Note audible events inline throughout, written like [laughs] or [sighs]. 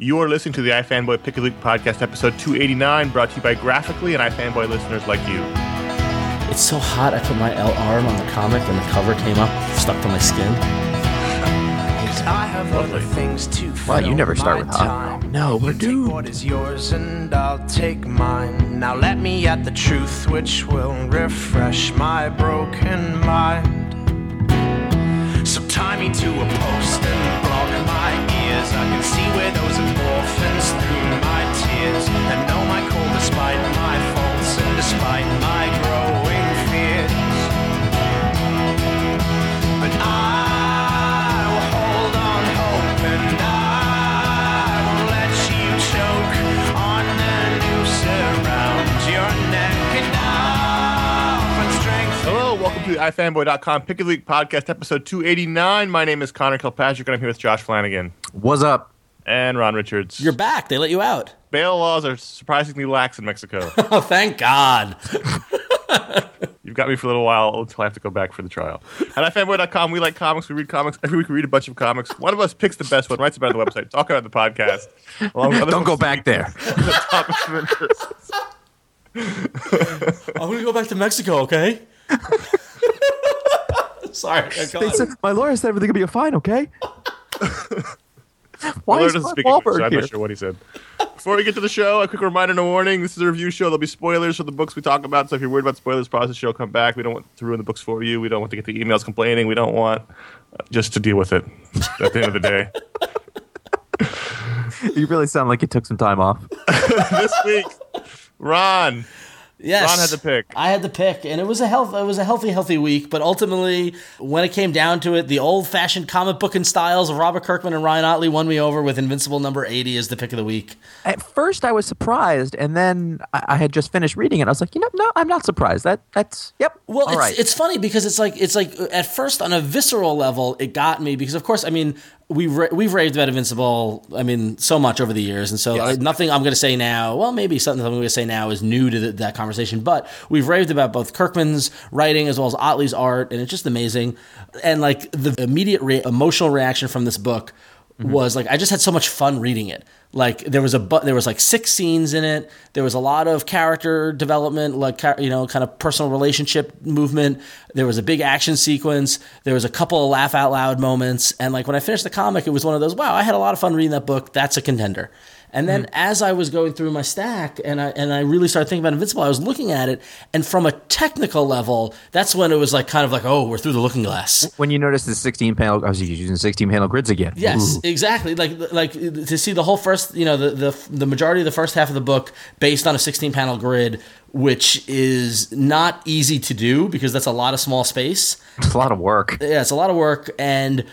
You are listening to the iFanboy Pick of the Week podcast, episode 289, brought to you by Graphicly and iFanboy listeners like you. It's so hot. I put my L arm on the comic and the cover came up, stuck to my skin. I have other things to Wow, you never start with uh, hot. No, we're Take doomed. what is yours and I'll take mine. Now let me at the truth which will refresh my broken mind. So tie me to a post and block my ears. I can see where those welcome to the iFanboy.com Pick of the Week podcast, episode 289. My name is Conor Kilpatrick, and I'm here with Josh Flanagan What's up? and Ron Richards. You're back. They let you out. Bail laws are surprisingly lax in Mexico. [laughs] Oh, thank God. [laughs] You've got me for a little while until I have to go back for the trial. At iFanboy.com, we like comics. We read comics. Every week we read a bunch of comics. One of us picks the best one, writes about it on the website, talk about the podcast. along with Don't go back there. [laughs] the topics of. I'm going to go back to Mexico, okay? Sorry. Go on. my lawyer said everything would be a fine, okay? [laughs] Why is doesn't Mark speak English, so I'm here? not sure what he said. Before we get to the show, a quick reminder and a warning. This is a review show. There'll be spoilers for the books we talk about. So if you're worried about spoilers, pause the show, come back. We don't want to ruin the books for you. We don't want to get the emails complaining. We don't want uh, just to deal with it at the end of the day. [laughs] You really sound like you took some time off. [laughs] this week, Ron. Yes, Ron had the pick. I had the pick, and it was a health. It was a healthy, healthy week. But ultimately, when it came down to it, the old-fashioned comic booking styles of Robert Kirkman and Ryan Ottley won me over with Invincible number eighty as the pick of the week. At first, I was surprised, and then I, I had just finished reading it. I was like, you know, no, I'm not surprised. That that's yep. Well, all it's, right. it's funny because it's like it's like at first on a visceral level, it got me because of course, I mean, we ra- we've raved about Invincible, I mean, so much over the years, and so uh, nothing I'm going to say now. Well, maybe something I'm going to say now is new to the, that conversation, but we've raved about both Kirkman's writing as well as Ottley's art, and it's just amazing. And like the immediate re- emotional reaction from this book Mm-hmm. was like I just had so much fun reading it. Like there was a bu- there was like six scenes in it. There was a lot of character development, like you know, kind of personal relationship movement. There was a big action sequence. There was a couple of laugh out loud moments. And like when I finished the comic, it was one of those. Wow, I had a lot of fun reading that book. That's a contender. And then mm-hmm. as I was going through my stack and I and I really started thinking about Invincible, I was looking at it, and from a technical level, that's when it was like kind of like, oh, we're through the looking glass. when you notice the 16 panel, I was using 16 panel grids again. Yes, Ooh. exactly. Like like to see the whole first, you know, the, the the majority of the first half of the book based on a 16 panel grid, which is not easy to do because that's a lot of small space. it's a lot of work. Yeah, it's a lot of work and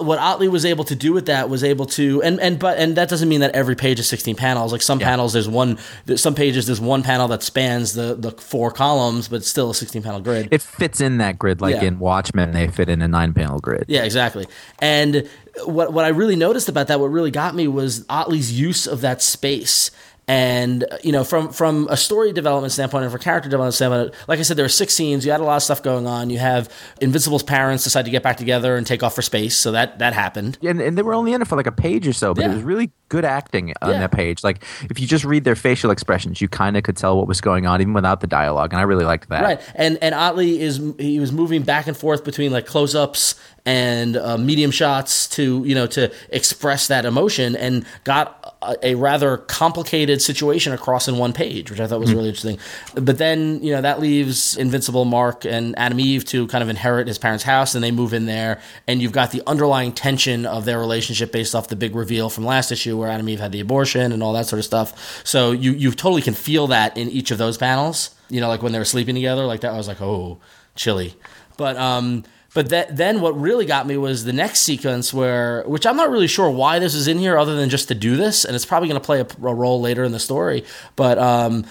what Ottley was able to do with that was able to and and but and that doesn't mean that every page is 16 panels like some panels there's one some pages there's one panel that spans the the four columns but it's still a 16 panel grid It fits in that grid, like Yeah. in Watchmen, they fit in a nine panel grid. Yeah, exactly. And what what I really noticed about that, what really got me was Ottley's use of that space. And you know, from from a story development standpoint and for character development standpoint, like I said, there are six scenes. You had a lot of stuff going on. You have Invincible's parents decide to get back together and take off for space, so that that happened. And, and they were only in it for like a page or so, but Yeah. it was really good acting on Yeah. that page. Like if you just read their facial expressions, you kind of could tell what was going on even without the dialogue, and I really liked that. Right, and and Ottley is he was moving back and forth between like close ups and uh, medium shots to you know to express that emotion, and got a, rather complicated situation across in one page, which I thought was really interesting. But then you know that leaves Invincible, Mark, and Atom Eve to kind of inherit his parents' house, and they move in there, and you've got the underlying tension of their relationship based off the big reveal from last issue where Atom Eve had the abortion and all that sort of stuff. So you you totally can feel that in each of those panels you know, like when they were sleeping together, like that. I was like, oh, chilly. But um, but that, then what really got me was the next sequence where, which I'm not really sure why this is in here, other than just to do this, and it's probably going to play a, a role later in the story. But um,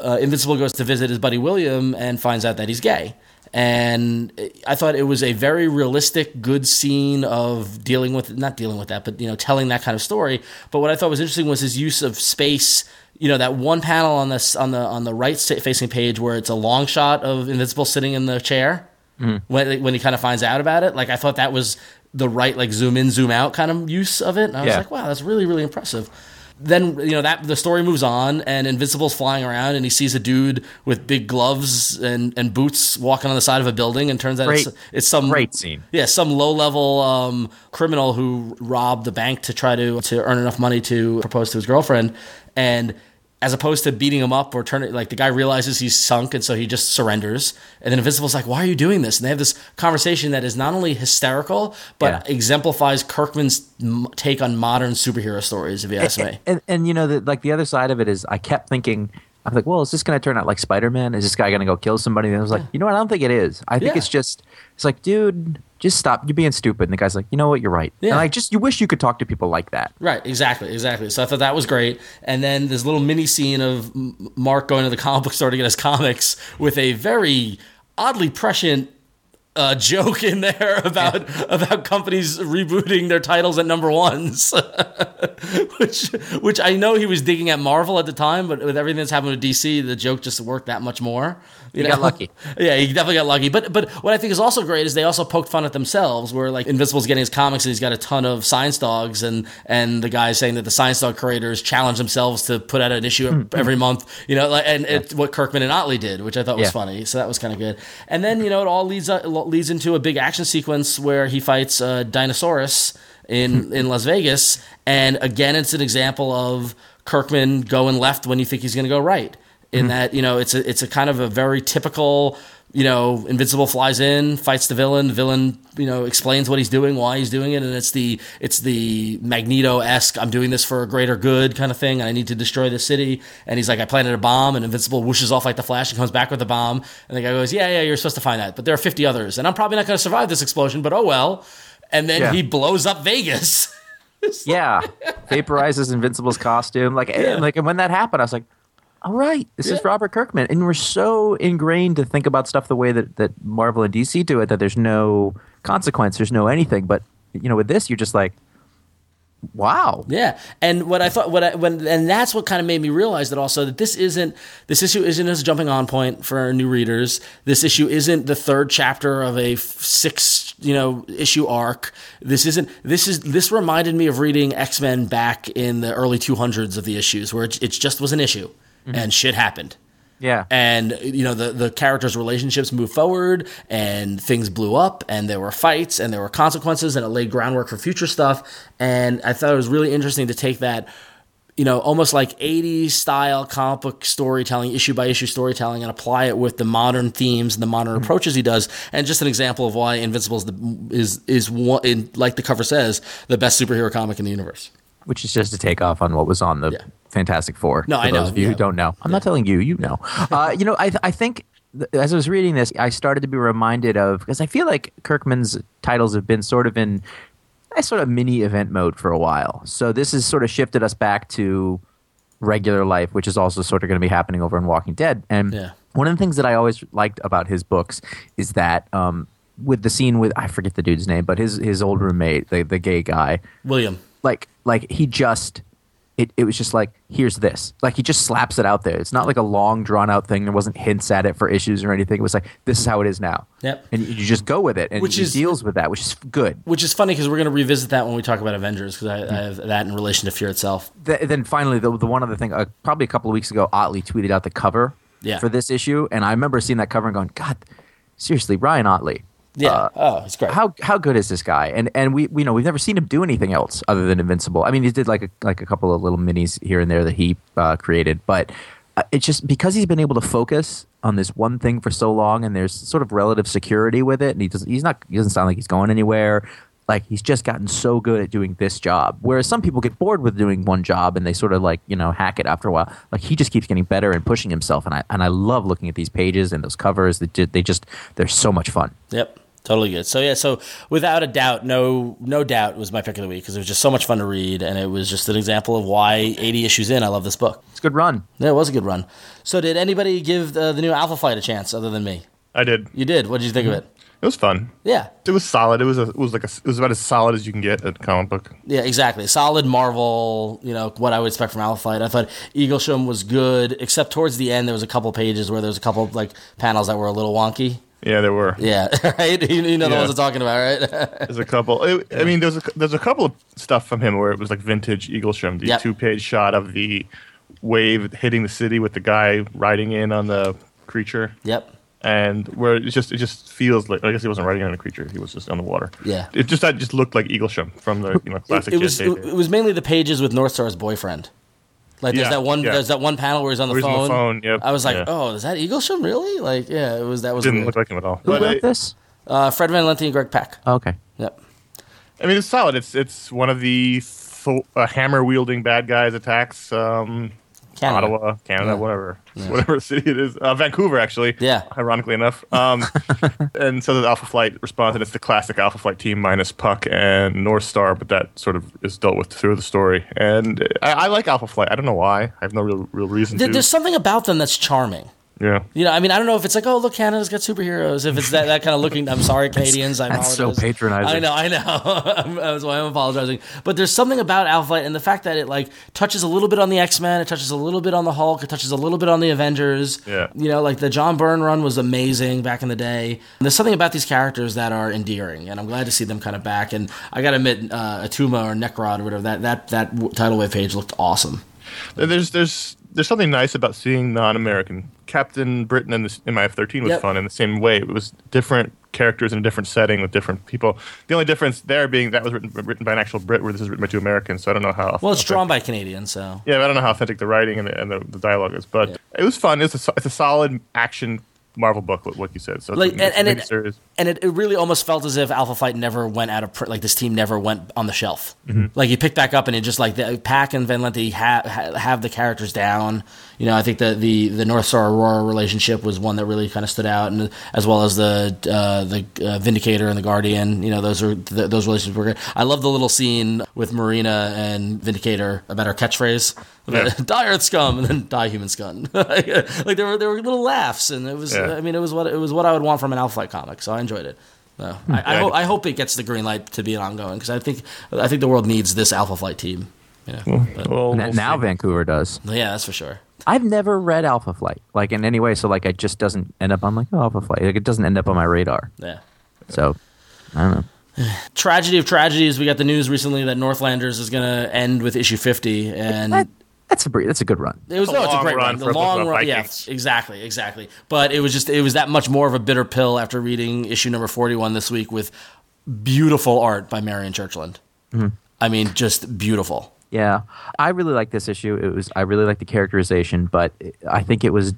uh, Invincible goes to visit his buddy William and finds out that he's gay. And I thought it was a very realistic, good scene of dealing with not dealing with that, but you know, telling that kind of story. But what I thought was interesting was his use of space you know that one panel on this on the on the right facing page where it's a long shot of Invincible sitting in the chair when when he kind of finds out about it. Like I thought that was the right like zoom in zoom out kind of use of it. And I was like, wow, that's really really impressive. Then you know that the story moves on and Invincible's flying around and he sees a dude with big gloves and, and boots walking on the side of a building and turns out Great- it's it's some great scene. yeah, some low level um, criminal who robbed the bank to try to to earn enough money to propose to his girlfriend, and as opposed to beating him up or turning like the guy realizes he's sunk and so he just surrenders. And then invincible's like why are you doing this? And they have this conversation that is not only hysterical but Yeah. exemplifies kirkman's take on modern superhero stories if you ask me. And, and you know, the, like the other side of it is, I kept thinking, I'm like, well, is this going to turn out like Spider Man? Is this guy going to go kill somebody? And I was like, you know what? I don't think it is. I think Yeah. it's just, it's like, dude, just stop. You're being stupid. And the guy's like, you know what? You're right. Yeah. And I just, you wish you could talk to people like that. Right, exactly, exactly. So I thought that was great. And then this little mini scene of Mark going to the comic book store to get his comics with a very oddly prescient uh, joke in there [laughs] about about companies rebooting their titles at number ones, [laughs] which which I know he was digging at Marvel at the time, but with everything that's happened with DC, the joke just worked that much more. You He got lucky. [laughs] Yeah, he definitely got lucky. But but what I think is also great is they also poked fun at themselves, where like Invincible's getting his comics and he's got a ton of science dogs, and and the guy's saying that the science dog creators challenge themselves to put out an issue every month, you know, like and it's what Kirkman and Ottley did, which I thought was Yeah. funny. So that was kind of good. And then you know it all leads uh, leads into a big action sequence where he fights uh, Dinosaurus. in in Las Vegas, and again, it's an example of Kirkman going left when you think he's going to go right. In hmm. that, you know, it's a it's a kind of a very typical. You know, Invincible flies in, fights the villain. The villain, you know, explains what he's doing, why he's doing it, and it's the it's the Magneto esque. I'm doing this for a greater good kind of thing, and I need to destroy the city. And he's like, I planted a bomb, and Invincible whooshes off like the Flash and comes back with the bomb. And the guy goes, Yeah, yeah, you're supposed to find that, but there are 50 others, and I'm probably not going to survive this explosion, but oh well. And then Yeah. he blows up Vegas. [laughs] Yeah, vaporizes Invincible's costume. Like, and like, and when that happened, I was like, "All right, this is Robert Kirkman." And we're so ingrained to think about stuff the way that that Marvel and DC do it that there's no consequence, there's no anything. But you know, with this, you're just like, "Wow, Yeah, and what I thought, what I when, and that's what kind of made me realize that also that this isn't this issue isn't as a jumping on point for new readers. This issue isn't the third chapter of a six you know issue arc. This isn't this is this reminded me of reading X Men back in the early two hundreds of the issues where it, it just was an issue Mm-hmm. and shit happened yeah." and you know the the characters' relationships moved forward, and things blew up, and there were fights, and there were consequences, and it laid groundwork for future stuff. And I thought it was really interesting to take that, you know, almost like '80s style comic book storytelling, issue by issue storytelling, and apply it with the modern themes and the modern mm-hmm. approaches he does. And just an example of why Invincible is the, is is one, in, like the cover says, the best superhero comic in the universe. Which is just a takeoff on what was on the Yeah. Fantastic Four. No, for I know, Those of you yeah. who don't know, I'm not telling you. You know. [laughs] Uh, you know, I I think th- as I was reading this, I started to be reminded of because I feel like Kirkman's titles have been sort of in a sort of mini event mode for a while. So this has sort of shifted us back to regular life, which is also sort of going to be happening over in Walking Dead. And Yeah. one of the things that I always liked about his books is that um, with the scene with I forget the dude's name, but his his old roommate, the the gay guy, William. like like he just it, it was just like here's this like he just slaps it out there it's not like a long drawn out thing there wasn't hints at it for issues or anything it was like this is how it is now Yep. and you just go with it and Which he is- deals with that which is good Which is funny because we're going to revisit that when we talk about Avengers because I, I have that in relation to Fear itself. Th- then finally the, the one other thing uh, probably a couple of weeks ago ottley tweeted out the cover Yeah. for this issue and i remember seeing that cover and going god seriously ryan ottley Yeah. Uh, oh, it's great. how how good is this guy? And and we we know we've never seen him do anything else other than Invincible. I mean, he did like a, like a couple of little minis here and there that he uh, created, but uh, it's just because he's been able to focus on this one thing for so long, and there's sort of relative security with it, and he doesn't he's not he doesn't sound like he's going anywhere. Like he's just gotten so good at doing this job, whereas some people get bored with doing one job and they sort of like you know hack it after a while. Like he just keeps getting better and pushing himself, and I and I love looking at these pages and those covers. Ju- they just they're so much fun. Yep. Totally good. So yeah, so without a doubt, no no doubt was my pick of the week because it was just so much fun to read and it was just an example of why 80 issues in I love this book. It's a good run. Yeah, it was a good run. So did anybody give the, the new Alpha Flight a chance other than me? I did. You did. What did you think of it? Mm-hmm. It was fun. Yeah. It was solid. It was a, it was like a, it was about as solid as you can get at a comic book. Yeah, exactly. Solid Marvel, you know, what I would expect from Alpha Flight. I thought Eaglesham was good, except towards the end there was a couple pages where there was a couple like panels that were a little wonky. Yeah, there were. Yeah, [laughs] right. You, you know the Yeah. ones I'm talking about, right? [laughs] There's a couple. It, I mean, there's a there's a couple of stuff from him where it was like vintage Eaglesham. The Yep. two page shot of the wave hitting the city with the guy riding in on the creature, yep. and where it just it just feels like I guess he wasn't riding on a creature. He was just on the water. Yeah. It just that just looked like Eaglesham from the you know classic. It, it was it, it was mainly the pages with North Star's boyfriend. Like there's Yeah, that one yeah. there's that one panel where he's on the Where he's on phone. the phone, yep, I was like, yeah. oh, is that Eaglesham really? Like, yeah, it was that was didn't weird. look like him at all. Who But wrote this? uh, Fred Van Lente and Greg Pak. Oh, okay. Yep. I mean, it's solid. It's it's one of the th- uh, hammer wielding bad guys attacks. Um, Canada. Ottawa, Canada, Yeah. whatever, whatever [laughs] city it is. Uh, Vancouver, actually. Yeah. Ironically enough. Um, [laughs] and so the Alpha Flight response, and it's the classic Alpha Flight team minus Puck and North Star, but that sort of is dealt with through the story. And I, I like Alpha Flight. I don't know why. I have no real real reason There- to. There's something about them that's charming. Yeah. You know, I mean, I don't know if it's like, oh, look, Canada's got superheroes. If it's that, that kind of looking, I'm sorry, Canadians. I that's so patronizing. I know, I know. [laughs] That's why I'm apologizing. But there's something about Alpha and the fact that it like touches a little bit on the X Men, it touches a little bit on the Hulk, it touches a little bit on the Avengers. Yeah. You know, like the John Byrne run was amazing back in the day. And there's something about these characters that are endearing, and I'm glad to see them kind of back. And I got to admit, uh, Attuma or Nerkkod or whatever that that that title wave page looked awesome. There's there's there's something nice about seeing non-American Captain Britain in, this, in my F-13 was Yep. fun in the same way. It was different characters in a different setting with different people. The only difference there being that was written, written by an actual Brit, where this is written by two Americans. So I don't know how. Well, it's drawn by Canadians, so Yeah, I don't know how authentic the writing and the, and the, the dialogue is, but it was fun. It's a, it's a solid action Marvel book, like you said. So it's like and, and it and it, it really almost felt as if Alpha Flight never went out of print. Like this team never went on the shelf. Mm-hmm. Like he picked back up and it just like the Pak and Van Lente ha, ha, have the characters down. You know, I think the the the North Star Aurora relationship was one that really kind of stood out, and as well as the uh, the uh, Vindicator and the Guardian. You know, those are th- those relationships were good. I love the little scene with Marina and Vindicator about her catchphrase. Yeah. [laughs] die Earth scum and then die human scum. [laughs] like there were there were little laughs and it was Yeah. I mean it was what it was what I would want from an Alpha Flight comic. So I enjoyed it. So I, I, Yeah. hope, I hope it gets the green light to be an ongoing because I think I think the world needs this Alpha Flight team. Yeah, but- Well, N- we'll now see. Vancouver does. yeah, that's for sure. I've never read Alpha Flight, like in any way. So like, it just doesn't end up on like oh, Alpha Flight. Like it doesn't end up on my radar. Yeah. So I don't know. [sighs] Tragedy of tragedies. We got the news recently that Northlanders is going to end with issue fifty, and That, that's a that's a good run. It was A no, it's a great run run. for The a long about run, yeah, exactly, exactly. But it was just it was that much more of a bitter pill after reading issue number forty one this week with beautiful art by Marian Churchland. Mm-hmm. I mean, just beautiful. Yeah, I really like this issue. It was I really like the characterization, but I think it was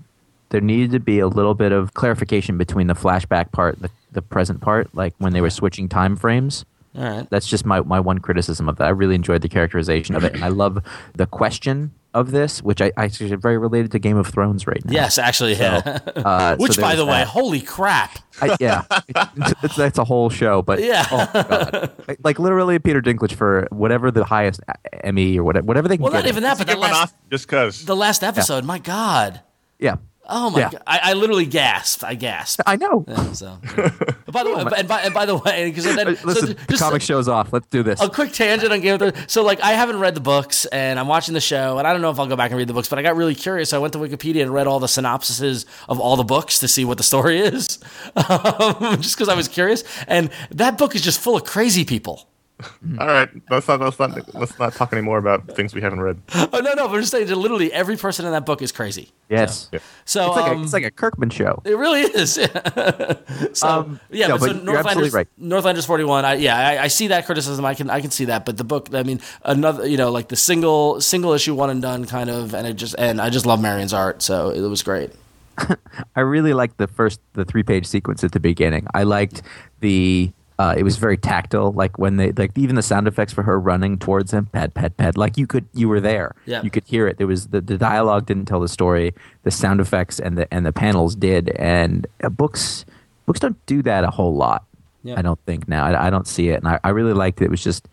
there needed to be a little bit of clarification between the flashback part, the the present part, like when they were switching time frames. All right. That's just my, my one criticism of that. I really enjoyed the characterization of it, and I love the question of this, which I, I actually very related to Game of Thrones right now. Yes, actually, yeah. Uh, [laughs] Which, there by was the way, that. holy crap! I, yeah, it's, it's, that's a whole show. But Yeah. oh god, [laughs] like, like literally Peter Dinklage for whatever the highest Emmy or whatever, whatever they can get. Well, get. not even that, but the Give last off just because. the last episode. My God. Yeah, Oh my Yeah. God! I, I literally gasped. I gasped. I know. Yeah, so, yeah. by the [laughs] way, and by, and by the way, because then so Listen, the just- comic show's off. Let's do this. a quick tangent on Game of Thrones. So, like, I haven't read the books, and I'm watching the show, and I don't know if I'll go back and read the books, but I got really curious. So I went to Wikipedia and read all the synopses of all the books to see what the story is, [laughs] um, just because I was curious. And that book is just full of crazy people. [laughs] All right, let's not let's not let's not talk anymore about things we haven't read. Oh no, no, but I'm just saying that literally every person in that book is crazy. yes, Yeah. So it's like um, a, it's like a Kirkman show. It really is. [laughs] so Um, yeah, no, but, so but you're Northlanders, right. Northlanders forty one. I, yeah, I, I see that criticism. I can I can see that. But the book, I mean, another you know like the single single issue one and done kind of, and it just and I just love Marian's art, so it was great. [laughs] I really liked the first the three page sequence at the beginning. I liked the uh, it was very tactile, like when they like even the sound effects for her running towards him, pet pet pet. Like you could you were there, Yeah. you could hear it. There was the, the dialogue didn't tell the story, the sound effects and the and the panels did, and uh, books books don't do that a whole lot. Yeah. I don't think now. I, I don't see it, and I, I really liked it. It was just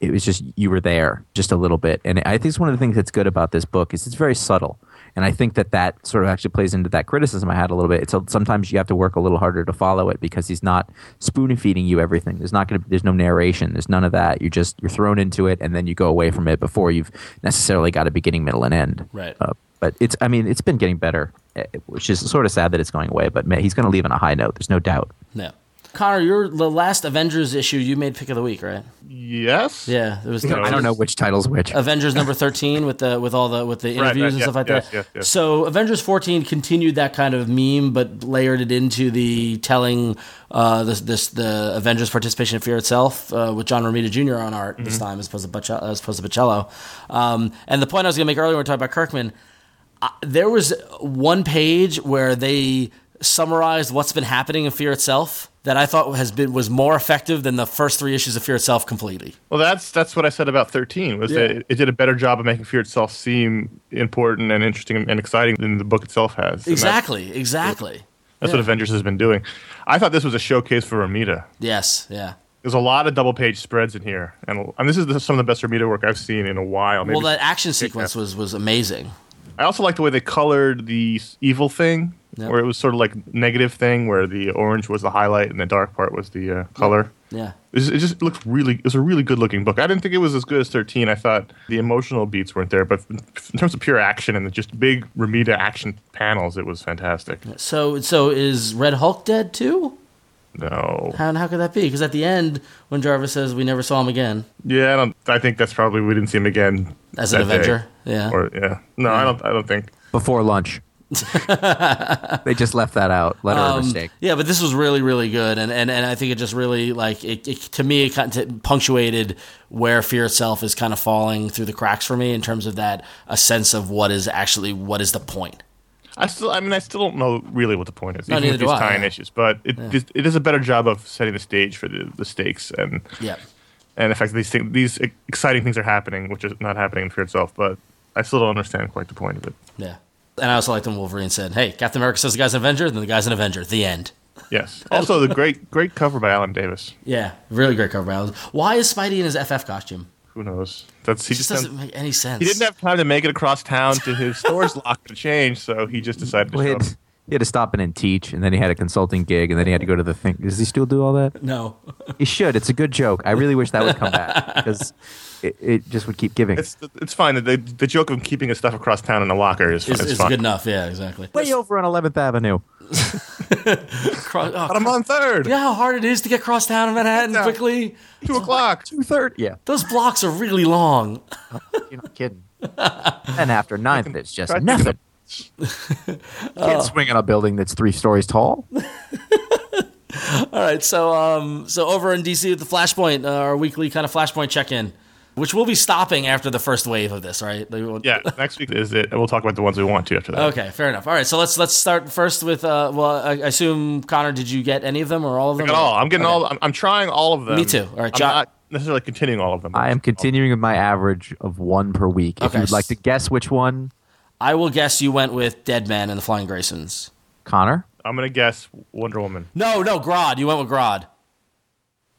it was just you were there just a little bit, and I think it's one of the things that's good about this book is it's very subtle. And I think that that sort of actually plays into that criticism I had a little bit. It's a, sometimes you have to work a little harder to follow it because he's not spoon feeding you everything. There's not going to there's no narration. There's none of that. You just you're thrown into it and then you go away from it before you've necessarily got a beginning, middle, and end. Right. Uh, but it's I mean it's been getting better, eh, which is sort of sad that it's going away. But man, he's going to leave on a high note. There's no doubt. No, Conor, you're the last Avengers issue you made pick of the week, right? Yes. Yeah, it was. I don't know which title's which. Avengers number [laughs] thirteen with the with all the with the interviews right, and yeah, stuff like yes, that. yes, yes. So Avengers fourteen continued that kind of meme, but layered it into the telling uh, this this the Avengers participation in Fear itself uh, with John Romita Jr. on art Mm-hmm. this time as opposed to Bachalo, as opposed to Bachalo. Um, and the point I was going to make earlier when we talked about Kirkman, uh, there was one page where they summarized what's been happening in Fear itself that I thought has been was more effective than the first three issues of Fear itself completely. Well, that's that's what I said about thirteen. Was that it, it did a better job of making Fear itself seem important and interesting and exciting than the book itself has. And that's- Exactly, exactly. That's, what Avengers has been doing. I thought this was a showcase for Romita. Yes, yeah. There's a lot of double page spreads in here, and, and this is the, some of the best Romita work I've seen in a while. Maybe Well, that action sequence was was amazing. I also like the way they colored the evil thing, Yep. where it was sort of like negative thing, where the orange was the highlight and the dark part was the uh, color. Yeah. It just, it just looked really. It was a really good looking book. I didn't think it was as good as thirteen. I thought the emotional beats weren't there, but in terms of pure action and the just big Romita action panels, it was fantastic. So so is Red Hulk dead too? No, How how could that be? Because at the end, when Jarvis says we never saw him again yeah, I don't. I think that's probably we didn't see him again as an that day. Avenger, yeah, Or yeah, no, I don't. I don't think. Before lunch. [laughs] They just left that out. Letter of um, mistake. Yeah, but this was really, really good, and and, and I think it just really like it, it to me it kind of punctuated where Fear itself is kind of falling through the cracks for me in terms of that a sense of what is actually what is the point. I still, I mean, I still don't know really what the point is, No, even with do these I, tie-in yeah. issues. But it just, it does a better job of setting the stage for the, the stakes and Yeah. And the fact that these things, these exciting things are happening, which is not happening in Fear itself. But I still don't understand quite the point of it. Yeah. And I also liked when Wolverine said, "Hey, Captain America says the guy's an Avenger, then the guy's an Avenger." The end. Yes. Also, the great great cover by Alan Davis. Yeah, really great cover. By Alan. Why is Spidey in his FF costume? Who knows? That's he It just just doesn't make any sense. he didn't have time to make it across town to his [laughs] store's lock to change, so he just decided to Well, he, had, up. he had to stop in and teach, and then he had a consulting gig, and then he had to go to the thing. Does he still do all that? No. He should. It's a good joke. I really wish that would come back [laughs] because it, it just would keep giving. It's it's fine. The, the joke of keeping his stuff across town in a locker is, It's, is it's good enough. Yeah, exactly. Way over on 11th Avenue. [laughs] Cro- oh, But I'm on third. you know how hard it is to get across town in Manhattan Yeah. quickly? Two o'clock. Two thirty. Yeah, Those blocks are really long. [laughs] you're not kidding. and after ninth, it's just nothing. Thinking Can't swing on a building that's three stories tall. [laughs] All right, so um, so over in DC with the Flashpoint, uh, our weekly kind of Flashpoint check-in, which we'll be stopping after the first wave of this, right? Yeah, next week is it. and We'll talk about the ones we want to after that. Okay, fair enough. All right, so let's let's start first with uh, well, I, I assume Conor, did you get any of them or all of them? At all. I'm getting all. I'm, I'm trying all of them. Me too. All right, I'm John- not necessarily continuing all of them. I am continuing with my average of one per week. If Okay. you'd like to guess which one, I will guess you went with Dead Man and the Flying Graysons. Conor, I'm gonna guess Wonder Woman. No, no, Grodd. You went with Grodd.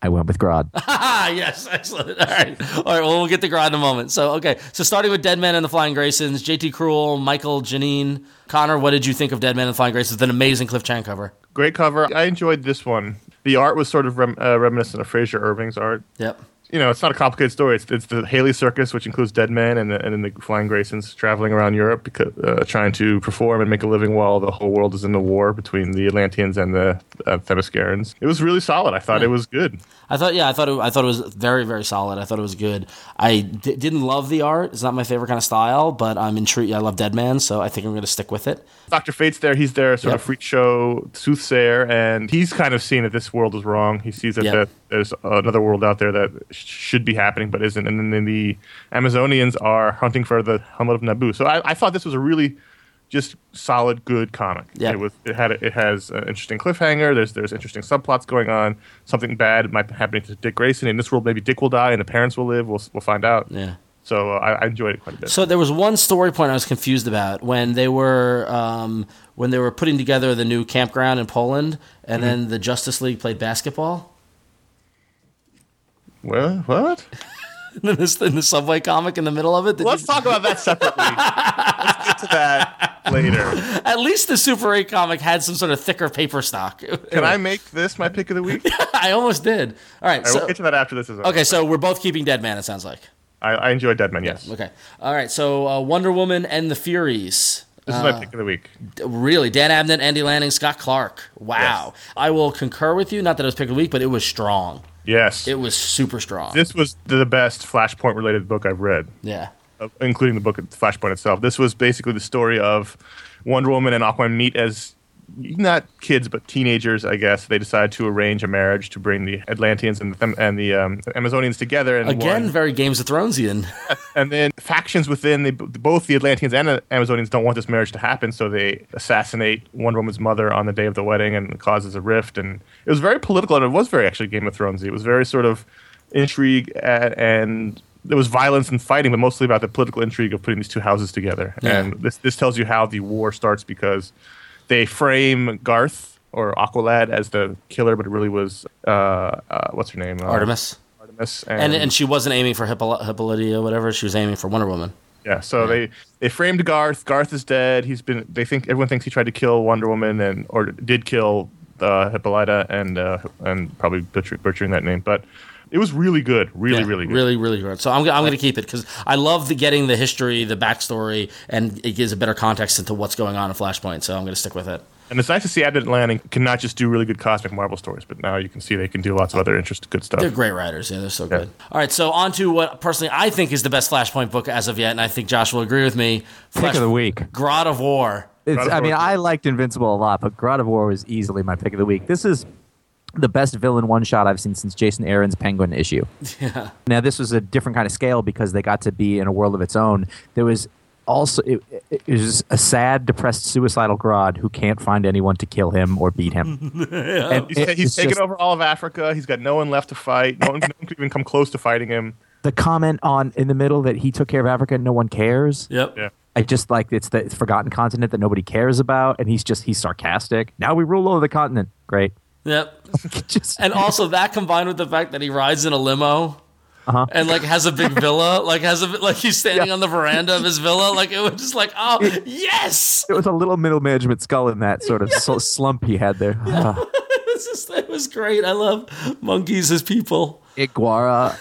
I went with Grodd. Ah, [laughs] yes, excellent. All right, all right. Well, we'll get to Grodd in a moment. So, okay, so starting with Dead Man and the Flying Graysons, JT Krul, Mikel, Janín, Conor. What did you think of Dead Man and the Flying Graysons? An amazing Cliff Chiang cover. Great cover. I enjoyed this one. The art was sort of rem- uh, reminiscent of Frazer Irving's art. Yep. You know, it's not a complicated story. It's, it's the Haley Circus, which includes Dead Men and the, and then the Flying Graysons traveling around Europe, because, uh, trying to perform and make a living while the whole world is in the war between the Atlanteans and the uh, Themyscirans. It was really solid. I thought it was good. I thought, yeah, I thought it, I thought it was very, very solid. I thought it was good. I d- didn't love the art. It's not my favorite kind of style, but I'm intrigued. I love Dead Man, so I think I'm going to stick with it. Dr. Fate's there. He's there, sort Yep. of freak show soothsayer, and he's kind of seeing that this world is wrong. He sees that, Yep. that there's another world out there that should be happening but isn't. And then the Amazonians are hunting for the helmet of Nabu. So I, I thought this was a really just solid, good comic. Yep. It was. It had. It has an interesting cliffhanger. There's there's interesting subplots going on. Something bad might be happening to Dick Grayson. In this world, maybe Dick will die and the parents will live. We'll we'll find out. Yeah. So uh, I, I enjoyed it quite a bit. So there was one story point I was confused about when they were um, when they were putting together the new campground in Poland, and Mm-hmm. then the Justice League played basketball well, what? [laughs] in, this, in the subway comic in the middle of it. Let's you- talk about that separately. [laughs] Let's get to that later. at least the Super Eight comic had some sort of thicker paper stock. Can I make this my pick of the week? [laughs] I almost did. All right. right, So, we'll get to that after this is over. okay, so we're both keeping Dead Man. It sounds like. I, I enjoy Dead Man, yes. Okay. All right. So uh, Wonder Woman and the Furies. This is my pick of the week. Really, Dan Abnett, Andy Lanning, Scott Clark. Wow. Yes. I will concur with you. Not that it was pick of the week, but it was strong. Yes. It was super strong. this was the best Flashpoint related book I've read, yeah. including the book Flashpoint itself. This was basically the story of Wonder Woman and Aquaman meet as not kids, but teenagers, I guess. They decide to arrange a marriage to bring the Atlanteans and the, and the um, Amazonians together. And Again, one- very Games of Thronesian. [laughs] and then factions within the, both the Atlanteans and the Amazonians don't want this marriage to happen, so they assassinate Wonder Woman's mother on the day of the wedding and it causes a rift. And it was very political, and it was very actually Game of Thrones. It was very sort of intrigue and, and there was violence and fighting, but mostly about the political intrigue of putting these two houses together. Yeah. And this this tells you how the war starts because they frame Garth or Aqualad as the killer, but it really was uh, uh, what's her name? Uh, Artemis. Artemis, And, and she wasn't aiming for Hippoly- Hippolyta or whatever. She was aiming for Wonder Woman. Yeah, so they they framed Garth. Garth is dead. He's been. They think everyone thinks he tried to kill Wonder Woman and or did kill uh, Hippolyta and uh, and probably butcher, butchering that name, but it was really good, really, Yeah, really good. Really, really good. So I'm, I'm going to keep it because I love the getting the history, the backstory, and it gives a better context into what's going on in Flashpoint. So I'm going to stick with it. And it's nice to see Abnett Lanning can not just do really good cosmic Marvel stories, but now you can see they can do lots of other interesting, good stuff. They're great writers. Yeah, they're so good. All right, so on to what personally I think is the best Flashpoint book as of yet, and I think Josh will agree with me. Pick of the week. Grodd of War. It's, of I mean, I liked Invincible a lot, but God of War was easily my pick of the week. This is the best villain one shot I've seen since Jason Aaron's Penguin issue. Yeah. Now, this was a different kind of scale because they got to be in a world of its own. There was also it, it was a sad, depressed, suicidal Grodd who can't find anyone to kill him or beat him. [laughs] And He's, it- he's taken just- over all of Africa. He's got no one left to fight. No one, no one could even come close to fighting him. the comment on in the middle that he took care of Africa and no one cares. Yep. Yeah. I just like it's the forgotten continent that nobody cares about, and he's just he's sarcastic. Now we rule over the continent. Great. Yep. [laughs] just And also that combined with the fact that he rides in a limo. Uh-huh. And like has a big [laughs] villa, like has a like he's standing on the veranda of his villa, like it was just like, oh yes, it was a little middle management skull in that sort of sl- slump he had there. Ah. This is- it was great. I love monkeys as people. Iguara,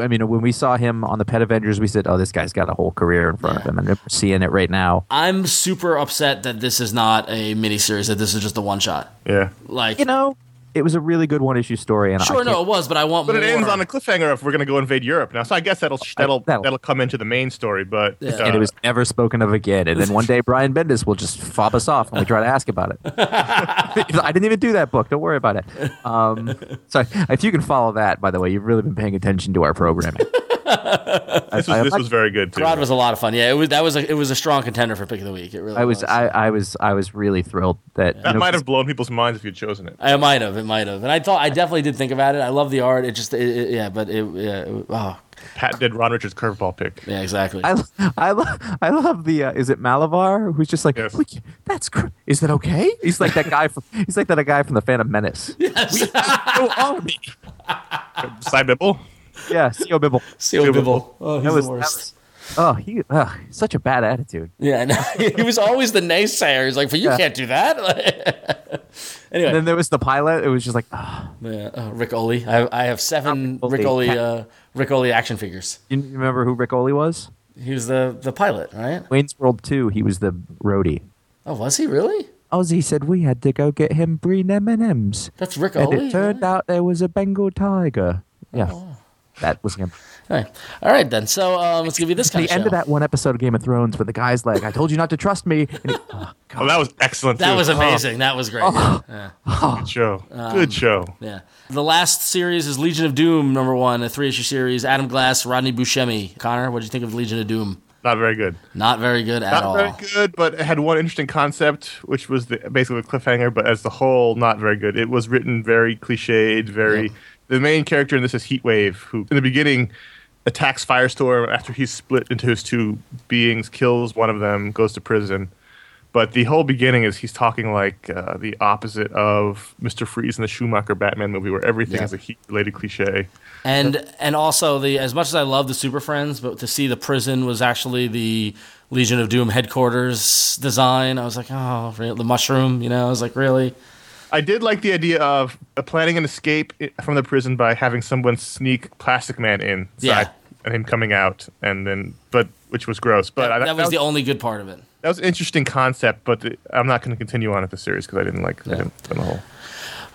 I mean, when we saw him on the Pet Avengers, we said, "Oh, this guy's got a whole career in front of him," and we're seeing it right now. I'm super upset that this is not a miniseries, that this is just a one shot. Yeah. Like, You know, it was a really good one issue story, and I sure, no, it was, but I want But more. it ends on a cliffhanger if we're going to go invade Europe now. So I guess that'll that'll that'll- that'll, come into the main story. But Yeah. uh, and it was never spoken of again. And then one day, Brian Bendis will just fob us off when we try to ask about it. [laughs] [laughs] I didn't even do that book. Don't worry about it. Um, so if you can follow that, by the way, you've really been paying attention to our programming. [laughs] this was this was very good too. Rod was a lot of fun. Yeah, it was. That was a, it was a strong contender for pick of the week. It really. I was, I, I was, I was really thrilled that you that know, might have blown people's minds if you'd chosen it. I might have. It might have. And I thought I definitely did think about it. I love the art. It just. It, it- yeah, but it. Yeah. It, oh. Pat did Ron Richards' curveball pick. Yeah. Exactly. I, I, lo- I love the. Uh, is it Malavar who's just like, Yes. "Look, that's cr- is that okay? He's like that guy from. He's like that guy from the Phantom Menace. yes. No army. Side Bibble. Yeah, Co Bibble. [laughs] Seal Bibble. Oh, he's was, the worst. was. Oh, he. Uh, such a bad attitude. Yeah, no, [laughs] he was always the naysayer. He's like, "But you Yeah. can't do that." [laughs] anyway, And then there was the pilot. It was just like, ah. yeah, uh, Ric Olié. I have, I have seven Rick Ric Olié. Oli, uh, Ric Olié action figures. you remember who Ric Olié was? He was the the pilot, right? Wayne's World 2, he was the roadie. Oh, was he really? Ozzy said we had to go get him green M&Ms. That's Rick And it turned out there was a Bengal tiger. Yeah. Oh, That was him. All right, all right then. So um, let's give you this kind the of end show. of that one episode of Game of Thrones where the guy's like, I told you not to trust me. And he, [laughs] oh, Oh, that was excellent. That too. was amazing. That was great. Yeah. Good show. Um, Good show. Yeah. The last series is Legion of Doom, number one, a three issue series. Adam Glass, Rodney Buchemi. Conor, what did you think of Legion of Doom? Not very good. Not very good at Not all. very good, but it had one interesting concept, which was the, basically a cliffhanger. But as the whole, not very good. It was written very cliched. Very. Yep. The main character in this is Heatwave, who in the beginning attacks Firestorm after he's split into his two beings, kills one of them, goes to prison. But the whole beginning is he's talking like uh, the opposite of Mister Freeze in the Schumacher Batman movie, where everything Yeah. is a heat-related cliche. And and also the as much as I love the Super Friends, but to see the prison was actually the Legion of Doom headquarters design, I was like, oh, really? the mushroom, you know, I was like, really? I did like the idea of planning an escape from the prison by having someone sneak Plastic Man in, Yeah. and him coming out, and then but which was gross. But That, I, that was the only good part of it. that was an interesting concept. But I'm not going to continue on at the series because I didn't like I didn't in the whole.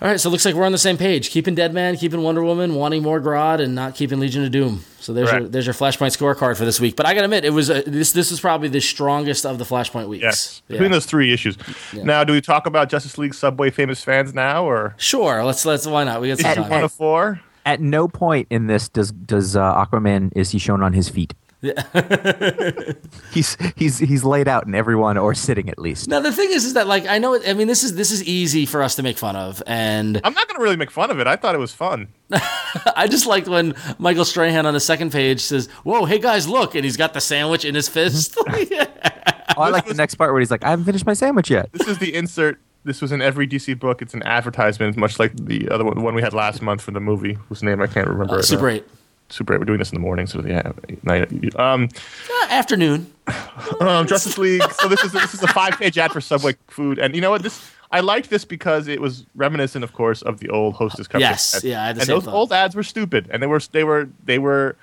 All right, so it looks like we're on the same page. Keeping Deadman, keeping Wonder Woman, wanting more Grodd, and not keeping Legion of Doom. So there's your there's your Flashpoint scorecard for this week. But I gotta admit, it was a, this this is probably the strongest of the Flashpoint weeks. Yes, Yeah. between those three issues. Now, do we talk about Justice League Subway famous fans now, or Sure, let's let's why not? We got some issue time. one of four? At no point in this does does uh, Aquaman is he shown on his feet. [laughs] he's he's he's laid out in everyone or sitting at least. Now the thing is, is that like I know, it, I mean, this is this is easy for us to make fun of, and I'm not going to really make fun of it. I thought it was fun. [laughs] I just liked when Michael Strahan on the second page says, "Whoa, hey guys, look!" and he's got the sandwich in his fist. Mm-hmm. [laughs] Oh, I like the next part where he's like, I haven't finished my sandwich yet. This is the insert. This was in every DC book. It's an advertisement, much like the other one, the one we had last month for the movie, whose name I can't remember. Uh, right Super now. eight Super 8. We're doing this in the morning, so yeah, night. Um, Uh, afternoon. [laughs] um, Justice League. So this is this is a five page ad for Subway food, and you know what? This I liked this because it was reminiscent, of course, of the old Hostess Cupcake. Yes, ads. yeah, I had the and same those thought. old ads were stupid, and they were they were they were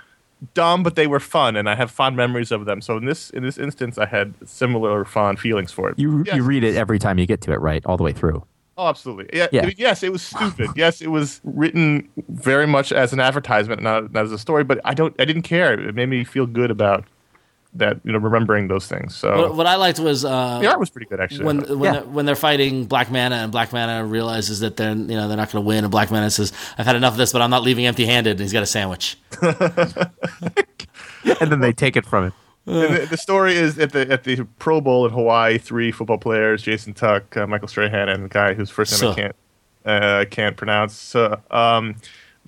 dumb, but they were fun, and I have fond memories of them. So in this in this instance, I had similar fond feelings for it. You Yes. you read it every time you get to it, right, all the way through. Oh, absolutely. Yeah, Yeah. I yes, it was stupid. yes, it was written very much as an advertisement, not, not as a story. But I don't. I didn't care. It made me feel good about that you know remembering those things. So What, what I liked was uh, the art was pretty good actually. when when Yeah. they're, when they're fighting Black Manta and Black Manta realizes that they're you know they're not going to win and Black Manta says I've had enough of this but I'm not leaving empty handed and he's got a sandwich. [laughs] [laughs] and then they take it from him. The, the story is at the at the Pro Bowl in Hawaii, three football players: Justin Tuck, uh, Michael Strahan, and the guy whose first name I can't uh, can't pronounce. Uh, um,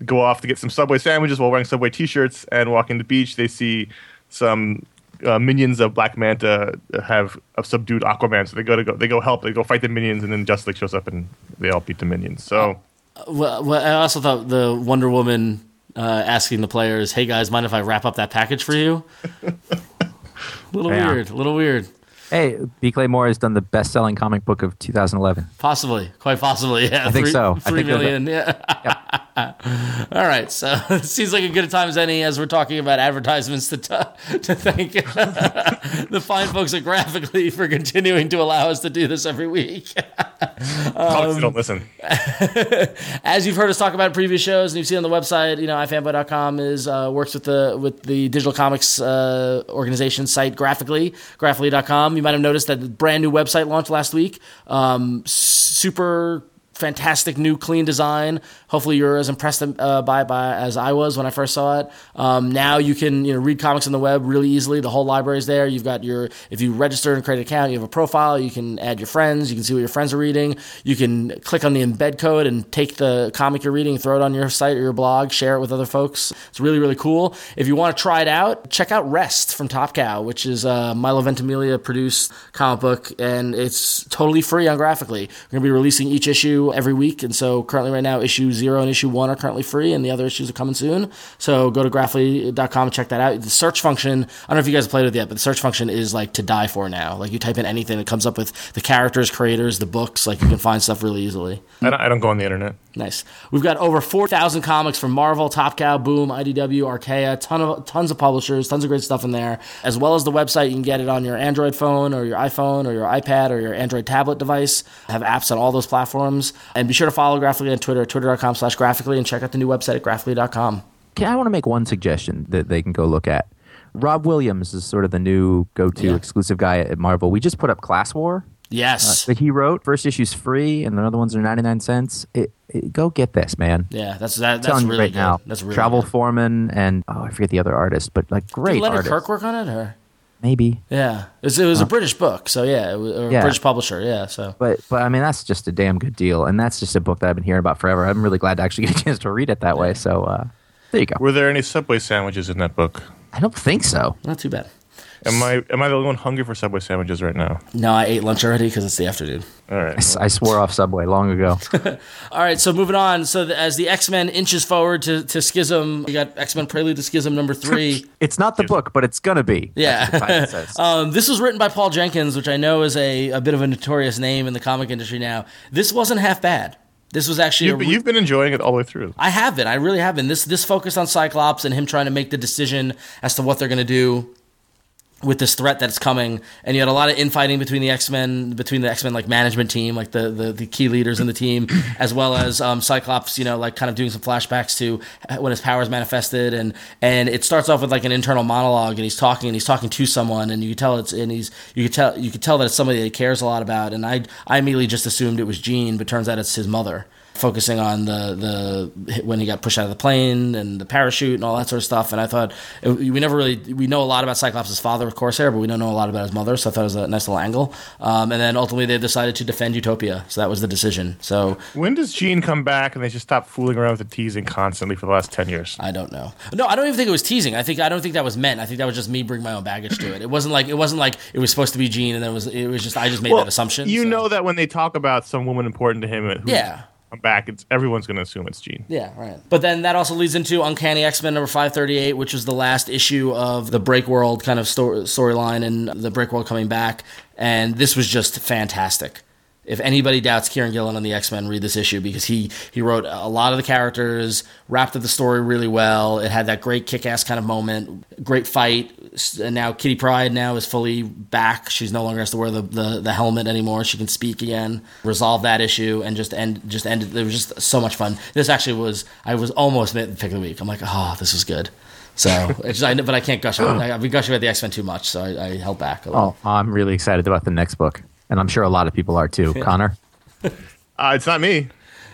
go off to get some Subway sandwiches while wearing Subway T-shirts, and walking the beach. They see some uh, minions of Black Manta have have subdued Aquaman, so they go to go they go help. They go fight the minions, and then Justice League shows up and they all beat the minions. So. Well, well, I also thought the Wonder Woman uh, asking the players, "Hey guys, mind if I wrap up that package for you?" [laughs] a little Yeah. weird, a little weird. Hey, B. Claymore has done the best-selling comic book of 2011. Possibly, quite possibly. Yeah, I think three, so. I Three think they're million. Yeah. [laughs] All right. So [laughs] it seems like a good time as any as we're talking about advertisements to t- to thank [laughs] the fine folks at Graphicly for continuing to allow us to do this every week. Comics don't listen. as you've heard us talk about in previous shows, and you've seen on the website, you know, ifanboy.com is uh, works with the with the digital comics uh, organization site graphicly, graphicly.com. You might have noticed that the brand new website launched last week. Um, super fantastic new clean design. Hopefully, you're as impressed uh, by by as I was when I first saw it. Um, now you can you know read comics on the web really easily. The whole library is there. You've got your if you register and create an account, you have a profile. You can add your friends. You can see what your friends are reading. You can click on the embed code and take the comic you're reading, throw it on your site or your blog, share it with other folks. It's really really cool. If you want to try it out, check out Rest from Top Cow, which is uh, Milo Ventimiglia produced comic book, and it's totally free on Graphicly. We're gonna be releasing each issue every week, and so currently right now issue zero and issue one are currently free, and the other issues are coming soon. So go to graphicly.com and check that out. The search function, I don't know if you guys have played with it yet, but the search function is like to die for now. Like you type in anything, it comes up with the characters, creators, the books. Like you can find stuff really easily. I don't, I don't go on the internet. Nice. We've got over 4,000 comics from Marvel, Top Cow, Boom, IDW, Archaia, ton of tons of publishers, tons of great stuff in there, as well as the website. You can get it on your Android phone or your iPhone or your iPad or your Android tablet device. Have apps on all those platforms. And be sure to follow Graphicly on Twitter at twitter.com slash graphicly and check out the new website at graphicly.com. Okay, I want to make one suggestion that they can go look at. Rob Williams is sort of the new go-to Yeah. exclusive guy at Marvel. We just put up Class War Yes. Uh, that he wrote. First issue's free, and the other ones are ninety nine cents. It, it, go get this, man. yeah, that's that, that's really right good. now. That's really Travel good. Foreman and oh, I forget the other artist, but like great Did Leonard artist. Kirk work on it? Or? Maybe, Yeah. It was, it was a British book, so yeah, it was, or a Yeah. British publisher, yeah. So but but I mean that's just a damn good deal, and that's just a book that I've been hearing about forever. I'm really glad to actually get a [laughs] chance to read it that way. So uh, there you go. Were there any Subway sandwiches in that book? I don't think so. not too bad. Am I am I the only one hungry for Subway sandwiches right now? No, I ate lunch already because it's the afternoon. All right, I swore off Subway long ago. [laughs] All right, so moving on. So the, as the X Men inches forward to, to Schism, you got X Men Prelude to Schism number three. [laughs] it's not the book, but it's gonna be. Yeah. That's what the title says. [laughs] um, this was written by Paul Jenkins, which I know is a, a bit of a notorious name in the comic industry now. This wasn't half bad. This was actually You've, a been- re- you've been enjoying it all the way through. I have been. I really have been. This this focused on Cyclops and him trying to make the decision as to what they're going to do with this threat that's coming. And you had a lot of infighting between the X Men, between the X Men like management team, like the, the the key leaders in the team, [clears throat] as well as um, Cyclops. You know, like kind of doing some flashbacks to when his powers manifested, and and it starts off with like an internal monologue, and he's talking, and he's talking to someone, and you could tell it's and he's you could tell you could tell that it's somebody that he cares a lot about. And I I immediately just assumed it was Jean, but turns out it's his mother focusing on the the when he got pushed out of the plane and the parachute and all that sort of stuff. And I thought it, we never really we know a lot about Cyclops' father, of course, here, but we don't know a lot about his mother. So I thought it was a nice little angle. Um, and then ultimately they decided to defend Utopia, so that was the decision. So When does Jean come back and they just stop fooling around with the teasing constantly for the last ten years? I don't know. No, I don't even think it was teasing. I think I don't think that was meant. I think that was just me bringing my own baggage to it. It wasn't like it wasn't like it was supposed to be Jean, and then it was it was just I just made that assumption. You so. know that when they talk about some woman important to him, Yeah. Come back, it's everyone's going to assume it's Jean. Yeah, right. But then that also leads into Uncanny X Men number 538, which was the last issue of the Break World kind of sto- storyline and the Break World coming back. And this was just fantastic. If anybody doubts Kieron Gillen on the X Men, read this issue because he he wrote a lot of the characters, wrapped up the story really well. It had that great kick ass kind of moment, great fight. S- and now Kitty Pryde now is fully back. She's no longer has to wear the, the, the helmet anymore. She can speak again. Resolve that issue and just end just end. It was just so much fun. This actually was. I was almost made the pick of the week. I'm like, oh, this was good. So, [laughs] it's just, I, but I can't gush. about I've been gushing about the X Men too much, so I, I held back a little. Oh, I'm really excited about the next book, and I'm sure a lot of people are too. [laughs] Conor, Uh, it's not me.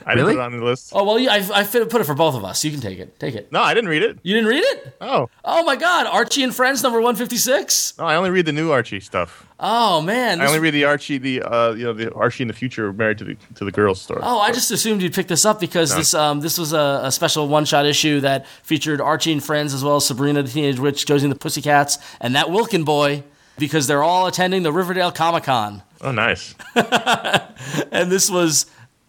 I Really? didn't put it on the list. Oh well, yeah, I, I put it for both of us. You can take it. Take it. No, I didn't read it. You didn't read it? Oh, Oh my God, Archie and Friends number one fifty six. no, I only read the new Archie stuff. Oh man, I only read the Archie, the uh, you know, the Archie in the future married to the to the girls story. Oh, I just assumed you'd pick this up because this um this was a, a special one shot issue that featured Archie and friends as well as Sabrina the Teenage Witch, Josie and the Pussycats, and that Wilkin boy because they're all attending the Riverdale Comic Con, Oh, nice. [laughs] and this was.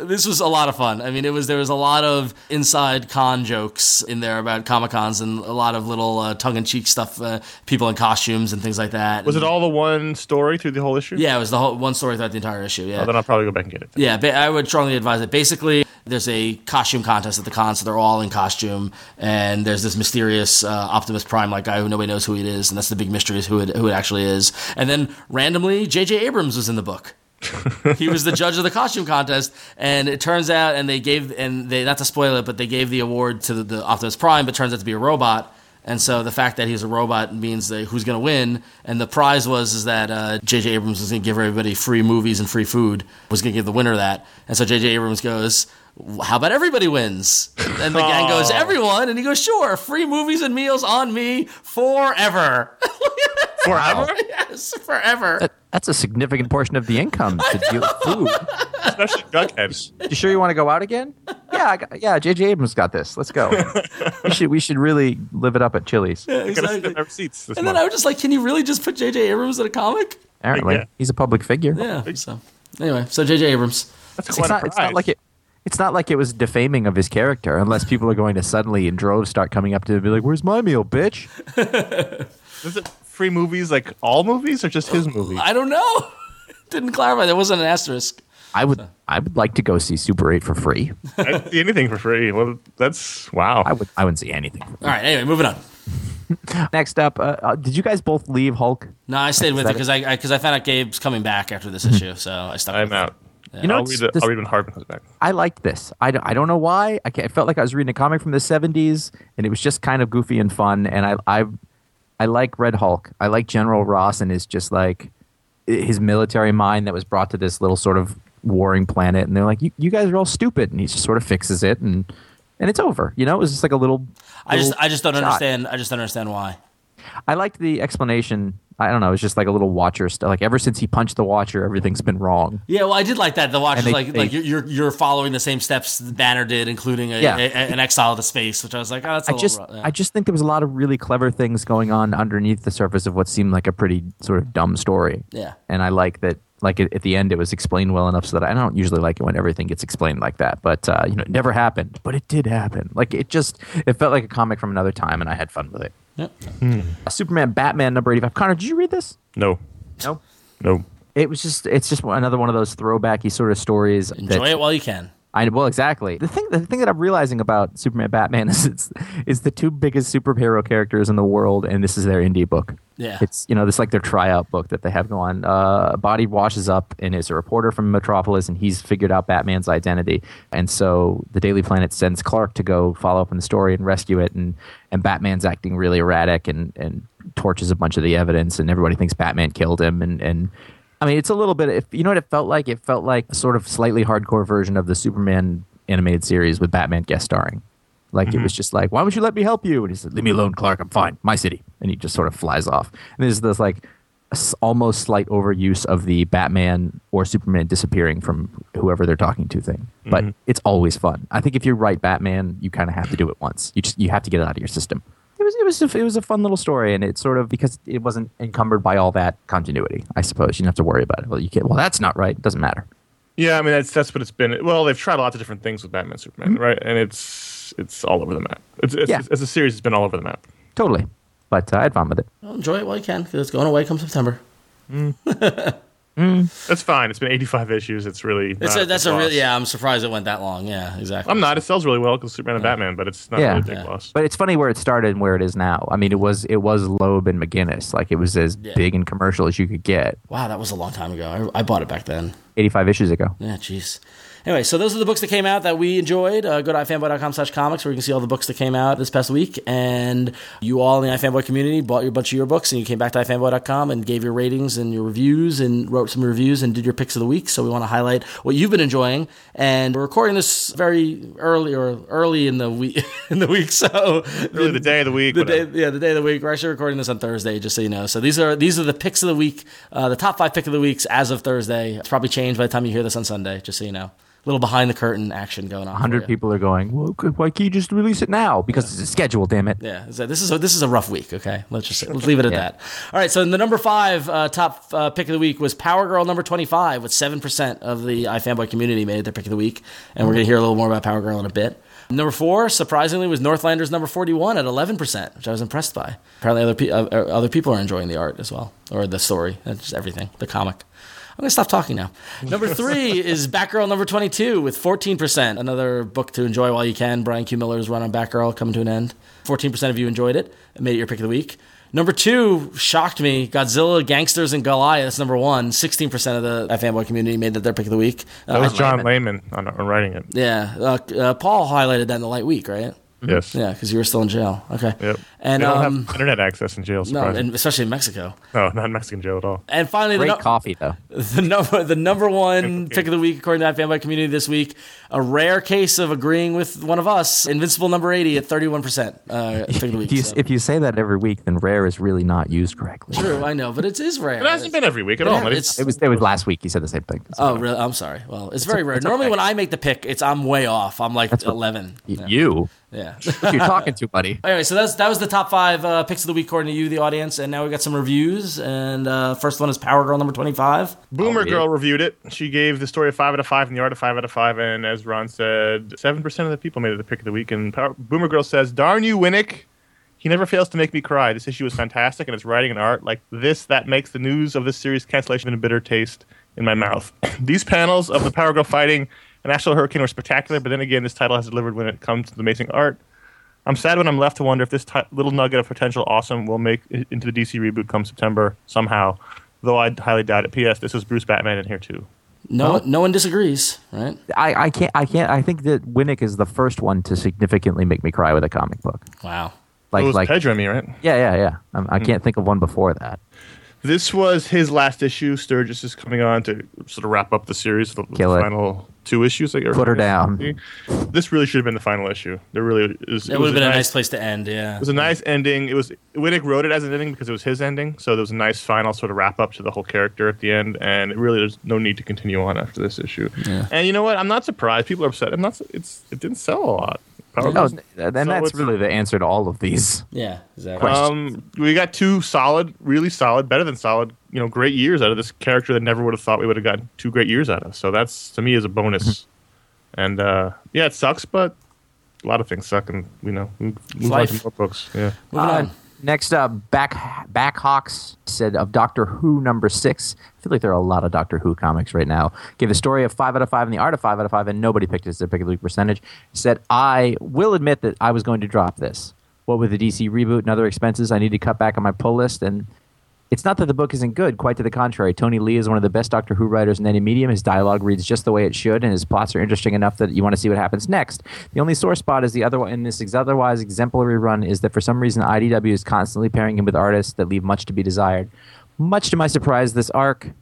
This was a lot of fun. I mean, it was there was a lot of inside con jokes in there about comic cons and a lot of little uh, tongue in cheek stuff, uh, people in costumes and things like that. Was it all the one story through the whole issue? Yeah, it was the whole one story throughout the entire issue. Yeah, Oh, then I'll probably go back and get it. Yeah, ba- I would strongly advise it. Basically, there's a costume contest at the con, so they're all in costume, and there's this mysterious uh, Optimus Prime like guy who nobody knows who it is, and that's the big mystery is who it who it actually is. And then randomly, J.J. Abrams was in the book. He was the judge of the costume contest, and it turns out, and they gave, and they not to spoil it, but they gave the award to the, the Optimus Prime, but turns out to be a robot. And so the fact that he's a robot means that who's going to win. And the prize was is that uh, J.J. Abrams was going to give everybody free movies and free food. Was going to give the winner that. And so J.J. Abrams goes, "How about everybody wins?" And the gang goes, "Everyone!" And he goes, "Sure, free movies and meals on me forever." [laughs] Forever, yes, forever. that, that's a significant portion of the income to deal with food. especially Jughead. You sure you want to go out again? Yeah, I got, yeah. J.J. Abrams got this. Let's go. we should we should really live it up at Chili's. Gotta exactly. in our seats this And then. I was just like, "Can you really just put J.J. Abrams in a comic?" Apparently, Yeah. he's a public figure. Yeah. So anyway, so J.J. Abrams. That's It's quite a not. It's not like it. It's not like it was defaming of his character, unless people are going to suddenly in droves start coming up to him and be like, "Where's my meal, bitch?" [laughs] [laughs] Is it free movies like all movies or just his movies? I don't know. [laughs] Didn't clarify. There wasn't an asterisk. I would. I would like to go see Super Eight for free. I'd see anything for free. Well, that's wow. I would. I wouldn't see anything. For free. All right. Anyway, moving on. [laughs] Next up, uh, uh, did you guys both leave Hulk? No, I stayed with it because I because I, found out Gabe's coming back after this issue, so I stuck. I'm with it. out. You know, I'll read, it, this- I'll read when Hardman comes back. I liked this. I don't, I don't know why. I, ca- I felt like I was reading a comic from the '70s, and it was just kind of goofy and fun. And I, I, I like Red Hulk. I like General Ross and his just like his military mind that was brought to this little sort of warring planet. And they're like, "You, you guys are all stupid," and he just sort of fixes it, and and it's over. You know, it was just like a little. I just I just don't shot. understand. I just don't understand why. I liked the explanation. I don't know. It's just like a little Watcher stuff. Like ever since he punched the Watcher, everything's been wrong. Yeah, well, I did like that. The Watcher's they- like they- like you're, you're following the same steps the Banner did, including a, Yeah. a- a- an exile to space, which I was like, oh, that's a I just, rough. Yeah. I just think there was a lot of really clever things going on underneath the surface of what seemed like a pretty sort of dumb story. Yeah. and I like that. Like at, at the end, it was explained well enough so that I don't usually like it when everything gets explained like that. But uh, you know, it never happened, but it did happen. Like it just, it felt like a comic from another time, and I had fun with it. Yep. Uh, Superman, Batman, number eighty-five. Conor, did you read this? No, No. no. It was just, it's just another one of those throwbacky sort of stories. Enjoy that- it while you can. I well, exactly. The thing, the thing that I'm realizing about Superman, Batman [laughs] is it's is the two biggest superhero characters in the world, and this is their indie book. Yeah. it's you know this like their tryout book that they have going. Uh, Body washes up and is a reporter from Metropolis, and he's figured out Batman's identity, and so the Daily Planet sends Clark to go follow up on the story and rescue it, and and Batman's acting really erratic and and torches a bunch of the evidence, and everybody thinks Batman killed him, and and I mean, it's a little bit. If you know what it felt like, it felt like a sort of slightly hardcore version of the Superman animated series with Batman guest starring. Like it mm-hmm. was just like, why would you let me help you? And he said, "Leave me alone, Clark. I'm fine. My city." And he just sort of flies off. And there's this like almost slight overuse of the Batman or Superman disappearing from whoever they're talking to thing. But mm-hmm. it's always fun. I think if you write Batman, you kind of have to do it once. You just you have to get it out of your system. It was it was a, it was a fun little story, and it sort of because it wasn't encumbered by all that continuity. I suppose you don't have to worry about it. Well, you can't. Well, that's not right. It doesn't matter. Yeah, I mean that's that's what it's been. Well, they've tried lots of different things with Batman, Superman, mm-hmm. right? And it's it's all over the map. It's, it's, Yeah. as a series, it's been all over the map. Totally. But uh, I had fun with it. Well, enjoy it while you can because it's going away come September. [laughs] That's fine. It's been 85 issues. It's really It's a, that's big a really yeah. I'm surprised it went that long. Yeah, exactly. I'm not. It sells really well because Superman and Batman, but it's not Yeah. really a big Yeah. loss. But it's funny where it started and where it is now. I mean, it was it was Loeb and McGuinness. Like it was as big and commercial as you could get. Wow, that was a long time ago. I, I bought it back then. 85 issues ago. Yeah, jeez. Anyway, so those are the books that came out that we enjoyed. Uh, go to ifanboy.com slash comics where you can see all the books that came out this past week. And you all in the iFanboy community bought your bunch of your books and you came back to ifanboy.com and gave your ratings and your reviews and wrote some reviews and did your picks of the week. So we want to highlight what you've been enjoying. And we're recording this very early or early in the week [laughs] in the week. So Really, the day of the week. the day, yeah, the day of the week. We're actually recording this on Thursday, just so you know. So these are these are the picks of the week, uh, the top five pick of the weeks as of Thursday. It's probably changed by the time you hear this on Sunday, just so you know. A little behind the curtain action going on. 100 people are going, well, why can't you just release it now? Because it's a schedule, damn it. Yeah, so this is a, this is a rough week. Okay, let's just let's leave it at that. All right, so the number five uh, top uh, pick of the week was Power Girl number twenty five, with seven percent of the iFanboy community made it their pick of the week, and we're gonna hear a little more about Power Girl in a bit. Number four, surprisingly, was Northlanders number forty one at eleven percent, which I was impressed by. Apparently, other pe- uh, uh, other people are enjoying the art as well, or the story, just everything, the comic. I'm gonna stop talking now. Number three is Batgirl number 22 with 14%. Another book to enjoy while you can. Brian Q. Miller's run on Batgirl coming to an end. 14% of you enjoyed it. It made it your pick of the week. Number two shocked me. Godzilla, Gangsters, and Goliath. That's number one. 16% of the fanboy community made that their pick of the week. Uh, was John Layman on, on writing it. yeah. Uh, uh, Paul highlighted that in the light week, right? Yes. Yeah, because you were still in jail. Okay. Yep. And they don't um, have internet access in jail. no, and especially in Mexico. No, not in Mexican jail at all. And finally, the Great no- coffee, though. the number the number one pick of the week according to that fanboy community this week a rare case of agreeing with one of us invincible number 80 at 31% uh, pick of the week If you, so. if you say that every week, then rare is really not used correctly. true i know but it is rare It hasn't been every week at all. ha- but it's- It was it was last week. You said the same thing. oh really i'm sorry well it's very rare normally when i make the pick it's i'm way off i'm like 11 Y- yeah, You, yeah. you're talking to, buddy. [laughs] Anyway, so that's that was the top five uh, picks of the week according to you, the audience, and now we got some reviews. And uh, first one is Power Girl number twenty-five. Boomer read Girl reviewed it. She gave the story a five out of five and the art a five out of five. And as Ron said, seven percent of the people made it the pick of the week. And Power- Boomer Girl says, "Darn you, Winick." He never fails to make me cry. This issue was fantastic, and its writing and art like this that makes the news of this series cancellation a bitter taste in my mouth. [clears throat] These panels of the Power Girl fighting an actual hurricane were spectacular, but then again, this title has delivered when it comes to the amazing art. I'm sad when I'm left to wonder if this ti little nugget of potential awesome will make it into the DC reboot come September somehow. Though I highly doubt it. P.S. This is Bruce Batman in here too. No, no one disagrees, right? I, I can't I can't I think that Winick is the first one to significantly make me cry with a comic book. Wow. Like it was like Pedro me, right? yeah yeah yeah. Um, I can't think of one before that. This was his last issue. Sturges is coming on to sort of wrap up the series, the, the Kill final two issues. Like Put her down. This really should have been the final issue. There really is. It would have been a nice place to end. Yeah. It was a nice ending. It was Winick wrote it as an ending because it was his ending, so there was a nice final sort of wrap up to the whole character at the end, and it really there's no need to continue on after this issue. And you know what? I'm not surprised. People are upset. I'm not. It's it didn't sell a lot. Power No, Girls- and so that's it's- really the answer to all of these. Yeah. Exactly. Um, we got two solid, really solid, better than solid, you know, great years out of this character that never would have thought we would have gotten two great years out of. So that's to me is a bonus. and uh, yeah, it sucks, but a lot of things suck, and you know, we move on life. to more books. Yeah. Moving Uh, on. Next up, back Backhawks said of Doctor Who number six. I feel like there are a lot of Doctor Who comics right now. Gave the story of five out of five and the art of five out of five, and nobody picked it as their pick of the week percentage. Said I will admit that I was going to drop this. What with the DC reboot and other expenses, I need to cut back on my pull list and. It's not that the book isn't good, quite to the contrary. Tony Lee is one of the best Doctor Who writers in any medium. His dialogue reads just the way it should, and his plots are interesting enough that you want to see what happens next. The only sore spot is the other in this otherwise exemplary run is that for some reason IDW is constantly pairing him with artists that leave much to be desired. Much to my surprise, this arc,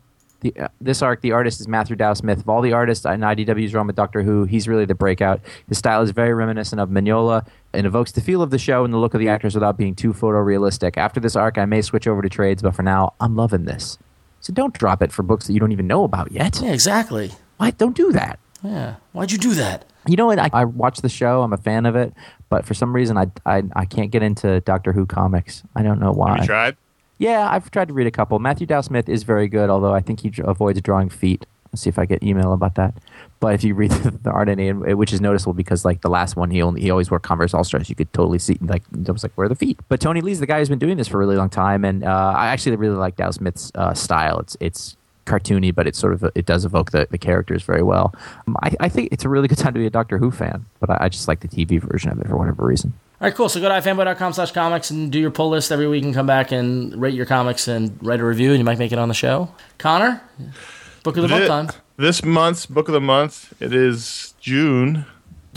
the, uh, this arc, the artist is Matthew Dow Smith. Of all the artists in IDW's run with Doctor Who, he's really the breakout. His style is very reminiscent of Mignola and evokes the feel of the show and the look of the actors without being too photorealistic. After this arc, I may switch over to trades, but for now, I'm loving this. So don't drop it for books that you don't even know about yet. yeah. Exactly. Why? Don't do that. Yeah. Why'd you do that? You know what? I, I watch the show. I'm a fan of it, but for some reason, I, I I can't get into Doctor Who comics. I don't know why. Have you tried? Yeah, I've tried to read a couple. Matthew Dow Smith is very good, although I think he avoids drawing feet. Let's see if I get email about that. But if you read [laughs] the, art in it, which is noticeable because like the last one, he only he always wore Converse All Stars. You could totally see like it was like where are the feet. But Tony Lee's the guy who's been doing this for a really long time, and uh, I actually really like Dow Smith's uh, style. It's it's cartoony, but it sort of it does evoke the, the characters very well. Um, I, I think it's a really good time to be a Doctor Who fan, but I, I just like the TV version of it for whatever reason. All right, cool. So go to ifanboy.com slash comics and do your pull list every week and come back and rate your comics and write a review and you might make it on the show. Conor, book of the month time. This month's book of the month, it is June,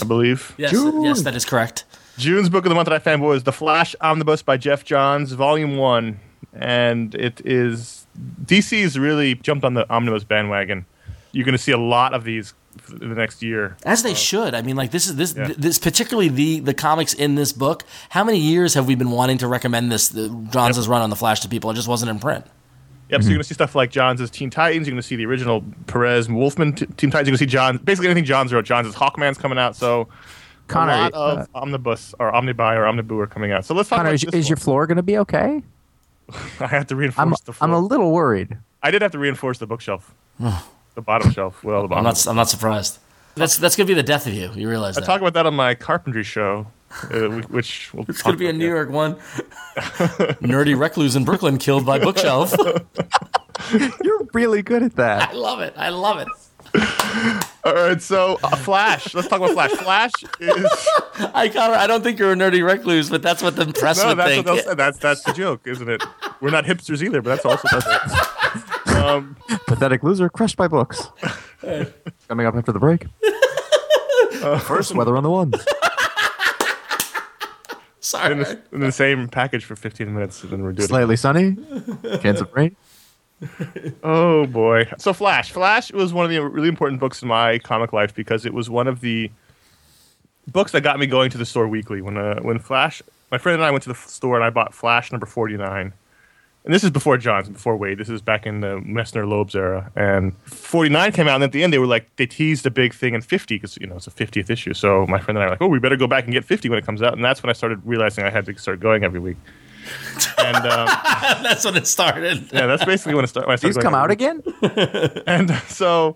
I believe. Yes, yes, that is correct. June's book of the month that I fanboy is The Flash Omnibus by Geoff Johns, Volume 1. And it is. DC's really jumped on the omnibus bandwagon. You're going to see a lot of these in the next year. As they should. I mean, like this is this Yeah. this particularly the the comics in this book. How many years have we been wanting to recommend this the, Johns' run on the Flash to people? It just wasn't in print. Yep, so you're going to see stuff like Johns' Teen Titans. You're going to see the original Perez Wolfman t- Teen Titans. You're going to see John. Basically, anything Johns wrote. Johns' Hawkman's coming out. So Conor, a lot uh, of omnibus or omnibuy or omniboo are coming out. So let's talk Conor, about is, is your floor going to be okay? [laughs] I have to reinforce I'm the floor. I'm a little worried. I did have to reinforce the bookshelf, the bottom shelf. Well, the I'm bottom. not I'm not surprised. That's that's gonna be the death of you. You realize I that? talk about that on my carpentry show, uh, which we'll it's gonna be a New yet. York one. [laughs] Nerdy recluse in Brooklyn killed by bookshelf. [laughs] You're really good at that. [laughs] I love it. I love it. All right, so uh, Flash. Let's talk about Flash. Flash is I Conor, I don't think you're a nerdy recluse, but that's what the press no, would that's think. what they'll say. That's that's the joke, isn't it? We're not hipsters either, but that's also the um, [laughs] Pathetic loser, crushed by books. [laughs] Coming up after the break. First, weather on the ones. [laughs] Sorry. in, the, in the same package for 15 minutes, and then we're doing. it. Slightly sunny. Chance of rain. Oh boy! So Flash. Flash was one of the really important books in my comic life because it was one of the books that got me going to the store weekly. When uh, when Flash, my friend and I went to the store and I bought Flash number 49. And this is before Johns, before Wade. This is back in the Messner Loebs era. And 49 came out, and at the end they were like they teased a big thing in 50 because you know it's a 50th issue. So my friend and I were like, oh, we better go back and get 50 when it comes out. And that's when I started realizing I had to start going every week. And um, [laughs] that's when it started. yeah, that's basically when it started. When I started These come out week. again? [laughs] And so.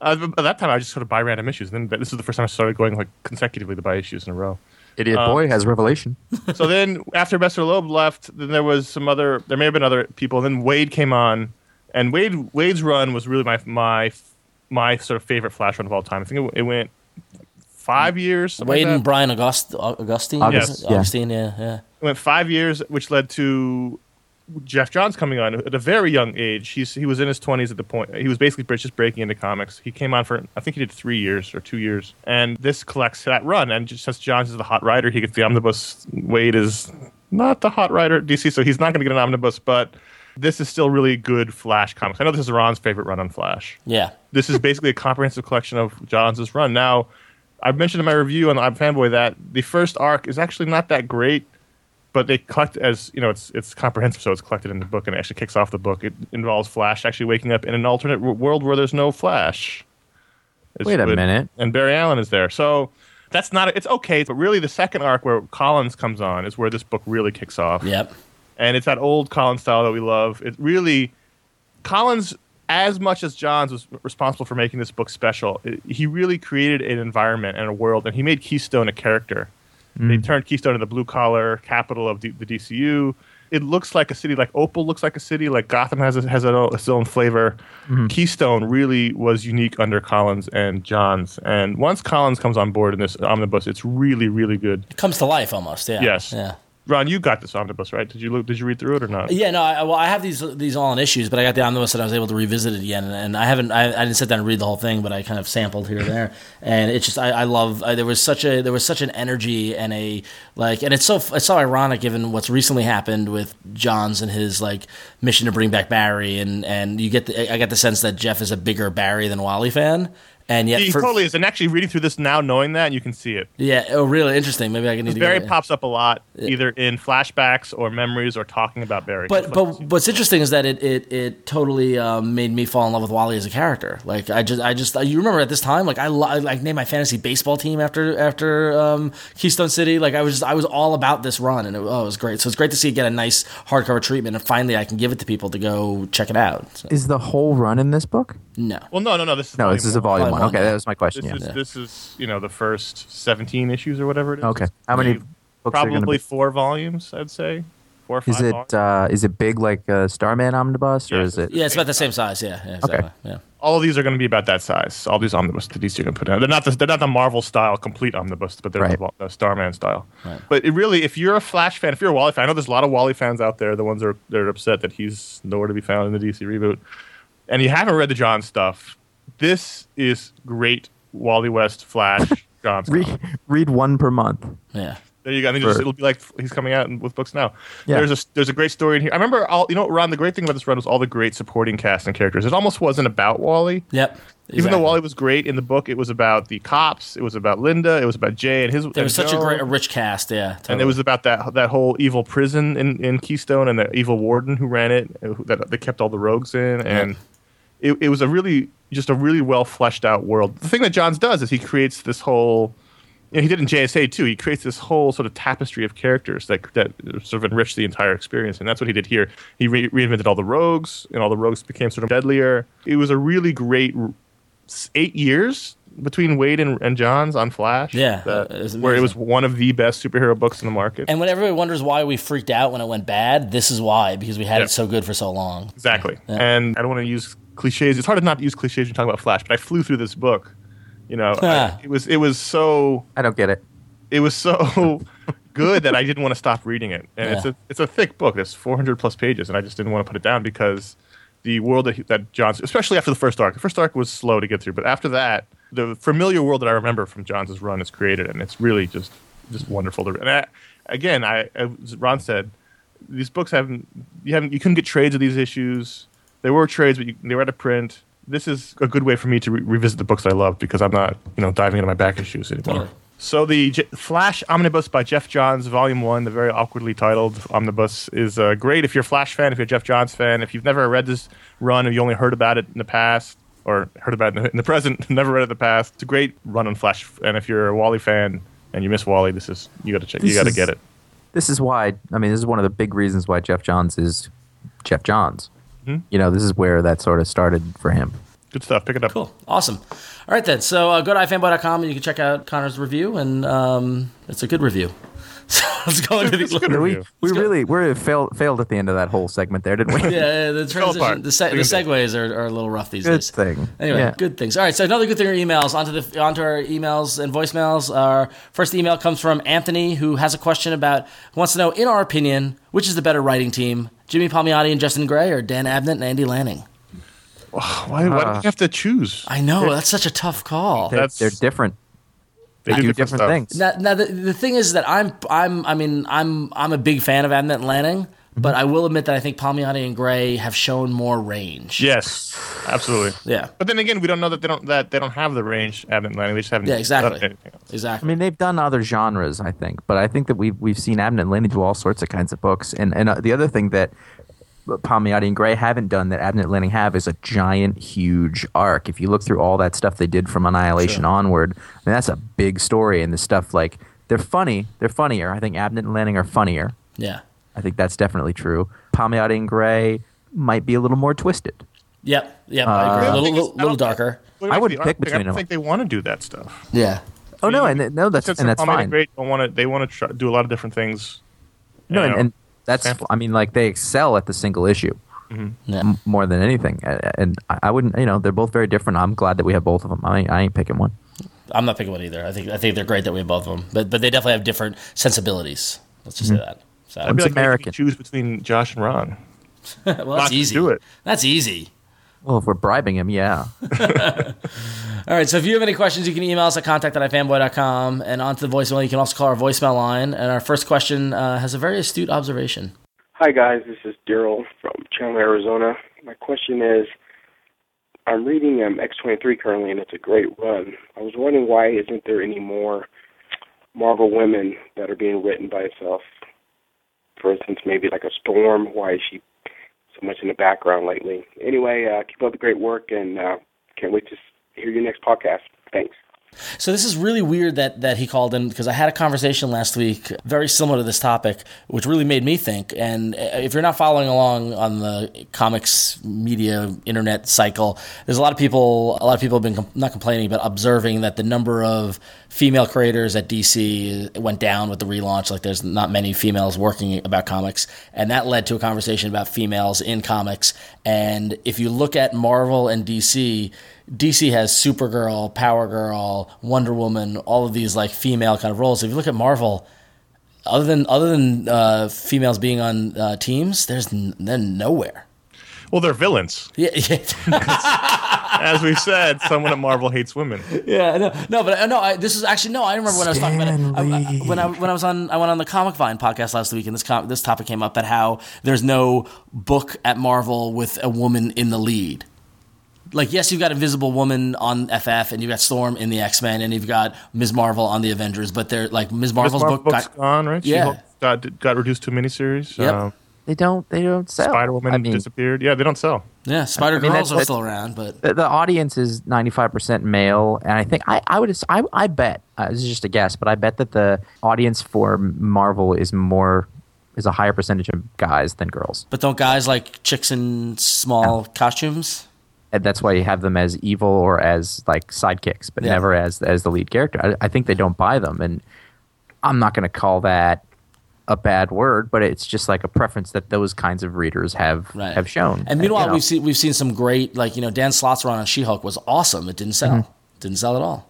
uh, at that time, I just sort of buy random issues. Then this is the first time I started going like consecutively to buy issues in a row. Idiot um, boy has revelation. [laughs] so then after Mr. Loeb left, then there was some other. There may have been other people. Then Wade came on, and Wade Wade's run was really my my my sort of favorite Flash run of all time. I think it, it went five years. something like Wade and Brian August, Augustyn. August- was it? yeah. Augustyn, yeah, yeah. It went five years, which led to Geoff Johns coming on at a very young age. He's he was in his twenties at the point. He was basically just breaking into comics. He came on for I think he did three years or two years, and this collects that run. And just since Johns is the hot writer, he gets the omnibus. Wade is not the hot writer at DC, so he's not going to get an omnibus. But this is still really good Flash comics. I know this is Ron's favorite run on Flash Yeah. this is basically a comprehensive collection of Johns' run. Now, I've mentioned in my review on the iFanboy that the first arc is actually not that great, but they collect as you know it's it's comprehensive, so it's collected in the book and it actually kicks off the book. It involves Flash actually waking up in an alternate world where there's no Flash. It's Wait a minute. And Barry Allen is there, so. That's not. It's okay, but really, the second arc where Kolins comes on is where this book really kicks off Yep. and it's that old Kolins style that we love. It really Kolins, as much as Johns was responsible for making this book special, it, he really created an environment and a world, and he made Keystone a character. They mm. turned Keystone into the blue collar capital of D- the DCU. It looks like a city, like Opal looks like a city, like Gotham has a, has a, its own flavor. Mm-hmm. Keystone really was unique under Kolins and Johns, and once Kolins comes on board in this omnibus, it's really, really good. It comes to life almost. Yeah. Yes. Yeah. Ron, you got this omnibus, right? Did you look? Did you read through it or not? Yeah, no, I, well, I have these these all in issues, but I got the omnibus and I was able to revisit it again, and, and I haven't, I, I didn't sit down and read the whole thing, but I kind of sampled here and there, [laughs] and it's just, I, I love, I, there was such a, there was such an energy and a like, and it's so, it's so ironic given what's recently happened with Johns and his like mission to bring back Barry, and and you get, the, I get the sense that Geoff is a bigger Barry than Wally fan, and yet He for, totally is. And actually, reading through this now, knowing that, you can see it. yeah, oh really interesting. Maybe I can need to Barry get it. pops up a lot, either in flashbacks or memories or talking about Barry. But but what's interesting is that it it, it totally um, made me fall in love with Wally as a character. Like I just I just you remember at this time like I lo- like named my fantasy baseball team after after um, Keystone City. Like I was just, I was all about this run and it, oh, it was great. So it's great to see it get a nice hardcover treatment and finally I can give it to people to go check it out. So, Is the whole run in this book? no. well, no, no, no. This is No, this is a volume Volume one. One, Okay, yeah. that was my question. This Yeah. is this is you know the first seventeen issues or whatever it is. Okay. How many maybe books are going Probably be? four volumes, I'd say. four or five. Is it volumes. uh, is it big like a Starman omnibus or is it? Yeah, it's about the same size. Yeah, yeah exactly. Yeah. all of these are going to be about that size. All these omnibus that DC are going to put out. They're not the, they're not the Marvel style complete omnibus, but they're Right. the, the Starman style. Right. But it really, if you're a Flash fan, if you're a Wally fan, I know there's a lot of Wally fans out there. The ones that are they're upset that he's nowhere to be found in the DC reboot, and you haven't read the John stuff. This is great Wally West Flash [laughs] John stuff. Read, read one per month. Yeah. There you go. I mean, just, it'll be like he's coming out with books now. Yeah. There's a there's a great story in here. I remember all you know, Ron. The great thing about this run was all the great supporting cast and characters. It almost wasn't about Wally. Yep. Even though. Wally was great in the book, it was about the cops. It was about Linda. It was about Jay and his. There was such a great, a rich cast. Yeah. and it was about that that whole evil prison in, in Keystone and the evil warden who ran it who- that they kept all the rogues in, and it, it was a really just a really well fleshed out world. The thing that Johns does is he creates this whole. You know, he did in JSA too. He creates this whole sort of tapestry of characters that that sort of enrich the entire experience, and that's what he did here. He re- reinvented all the rogues, and all the rogues became sort of deadlier. It was a really great eight years between Wade and, and Johns on Flash. Yeah, that- it where it was one of the best superhero books in the market. And when everybody wonders why we freaked out when it went bad, this is why because we had Yeah. it so good for so long. Exactly. Yeah. And I don't want to use cliches. It's hard to not use cliches when you talk about Flash, but I flew through this book. You know, I- it was it was so I don't get it. it was so [laughs] good that I didn't want to stop reading it. And it's a it's a thick book. It's 400 plus pages, and I just didn't want to put it down because the world that he, that Johns, especially after the first arc, the first arc was slow to get through, but after that, the familiar world that I remember from Johns' run is created, and it's really just just wonderful to. read. And I, again, I as Ron said, these books haven't you haven't you couldn't get trades of these issues. There were trades, but you, they were out of print. This is a good way for me to re- revisit the books I love because I'm not, you know, diving into my back issues anymore. Totally. So the J- Flash Omnibus by Geoff Johns, Volume One, the very awkwardly titled omnibus, is uh, great if you're a Flash fan, if you're a Geoff Johns fan, if you've never read this run, if you only heard about it in the past or heard about it in the, in the present, [laughs] never read it in the past. It's a great run on Flash, and if you're a Wally fan and you miss Wally, this is you got to check, you got to get it. This is why. I mean, this is one of the big reasons why Geoff Johns is Geoff Johns. Mm-hmm. You know, this is where that sort of started for him. Good stuff. Pick it up. Cool. Awesome. All right, then. So uh, go to ifanboy.com and you can check out Conor's review, and um, it's a good review. [laughs] So let's go into It's a the. good We review. we really we failed failed at the end of that whole segment there, didn't we? Yeah, the [laughs] transition, the, se- the We can do segues are, are a little rough these Good days. thing. Anyway, Yeah. good things. All right, so another good thing are emails. Onto the onto our emails and voicemails. Our first email comes from Anthony, who has a question about wants to know, in our opinion, which is the better writing team, Jimmy Palmiotti and Justin Gray, or Dan Abnett and Andy Lanning? [sighs] Why, why do you uh, have to choose? I know that's such a tough call. They're, That's- they're different. They do different stuff. things. Now, now the, the thing is that I'm I'm I mean I'm I'm a big fan of Abnett and Lanning, but I will admit that I think Palmiotti and Gray have shown more range. Yes, absolutely. Yeah. But then again, we don't know that they don't that they don't have the range. Abnett and Lanning. They just haven't. Yeah, exactly. Exactly. I mean, they've done other genres, I think, but I think that we've we've seen Abnett and Lanning do all sorts of kinds of books, and and uh, the other thing that Palmiotti and Gray haven't done that Abnett and Lanning have is a giant, huge arc. If you look through all that stuff they did from Annihilation onward, I mean, that's a big story, and the stuff like they're funny, they're funnier. I think Abnett and Lanning are funnier. Yeah. I think that's definitely true. Palmiotti and Gray might be a little more twisted. Yep. Yep. I agree. Uh, a little, I little, little darker. I would the pick arc thing, between I don't them. think they want to do that stuff. Yeah. Oh no, and no, that's Since and that's Palmiotti fine. Great don't want to. They want to try, do a lot of different things. No, and, and that's sample. I mean, like they excel at the single issue Yeah. m- more than anything, and I I wouldn't. You know, they're both very different. I'm glad that we have both of them. I ain't, I ain't picking one. I'm not picking one either. I think I think they're great that we have both of them, but but they definitely have different sensibilities. Let's just say that. So, I'd be It's like American. you choose between Josh and Ron. [laughs] well, that's Not to easy. do it. That's easy. Well, if we're bribing him, yeah. [laughs] All right, so if you have any questions, you can email us at contact at ifanboy.com and onto the voicemail. You can also call our voicemail line. And our first question uh, has a very astute observation. Hi guys, this is Daryl from Chandler, Arizona. My question is, I'm reading um, X23 currently, and it's a great run. I was wondering why isn't there any more Marvel women that are being written by itself? For instance, maybe like a Storm. Why is she so much in the background lately? Anyway, uh, keep up the great work, and uh, can't wait to hear your next podcast. Thanks. So this is really weird that that he called in because I had a conversation last week very similar to this topic, which really made me think. And uh, if you're not following along on the comics media internet cycle, there's a lot of people. A lot of people have been com- not complaining, but observing that the number of female creators at DC went down with the relaunch. Like there's not many females working about comics, and that led to a conversation about females in comics. And if you look at Marvel and DC. DC has Supergirl, Power Girl, Wonder Woman, all of these like female kind of roles. If you look at Marvel, other than other than uh, females being on uh, teams, there's n- they're nowhere. Well, they're villains. Yeah, [laughs] yeah, As we said, someone at Marvel hates women. yeah. No, no, but uh, no. I, this is actually no. I remember when I was talking about it. I, I, when I when I was on I went on the Comic Vine podcast last week, and this com- this topic came up at how there's no book at Marvel with a woman in the lead. Like yes, you've got Invisible Woman on FF, and you've got Storm in the X Men, and you've got Ms. Marvel on the Avengers. But they're like Ms. Marvel's Marvel book. book's got- gone, right? Yeah. She-Hulk got got reduced to a miniseries. Yep. Um, They don't. They don't sell. Spider Woman I mean, disappeared. Yeah, they don't sell. yeah, Spider I mean, Girls that's- are still around, but the, the audience is 95% male and i think i, I would I, I bet uh, this is just a guess but i bet that the audience for marvel is more is a higher percentage of guys than girls but don't guys like chicks in small costumes? And that's why you have them as evil or as like sidekicks but Yeah. never as as the lead character i, I think they don't buy them and i'm not going to call that a bad word but it's just like a preference that those kinds of readers have Right. have shown And meanwhile, you know. we've seen we've seen some great like you know Dan Slott's run on She Hulk was awesome. It didn't sell. Didn't sell at all.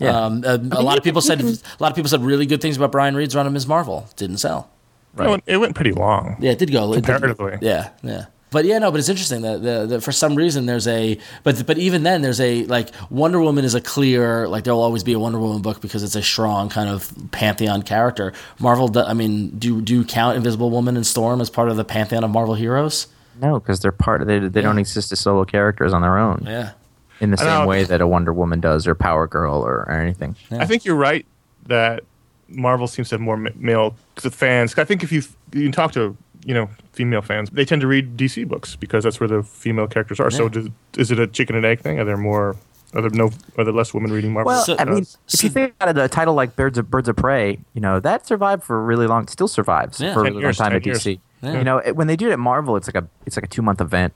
Mm-hmm. Yeah. Um, a, a lot of people said a lot of people said really good things about Brian Reed's run on Ms. Marvel. Didn't sell. It, went, it went pretty long. Yeah, it did go it did- Comparatively. yeah, yeah. But yeah, no, but it's interesting that, the, the, for some reason there's a but but even then there's a like Wonder Woman is a clear like there will always be a Wonder Woman book because it's a strong kind of pantheon character. Marvel, do, I mean, do do you count Invisible Woman and Storm as part of the pantheon of Marvel heroes? no because they're part of they, they don't exist as solo characters on their own Yeah, in the same way that a wonder woman does or power girl or, or anything I think you're right that Marvel seems to have more male fans. I think if you you can talk to you know female fans, they tend to read DC books because that's where the female characters are. So does, is it a chicken and egg thing? Are there more? Are there no? Are there less women reading Marvel? Well, So- I mean, so- if you think about it, a title like Birds of Birds of Prey, you know, that survived for a really long, still survives Yeah. for a 10 really years, long time 10 at DC. Yeah. You know, it, when they do it at Marvel, it's like a it's like a two month event.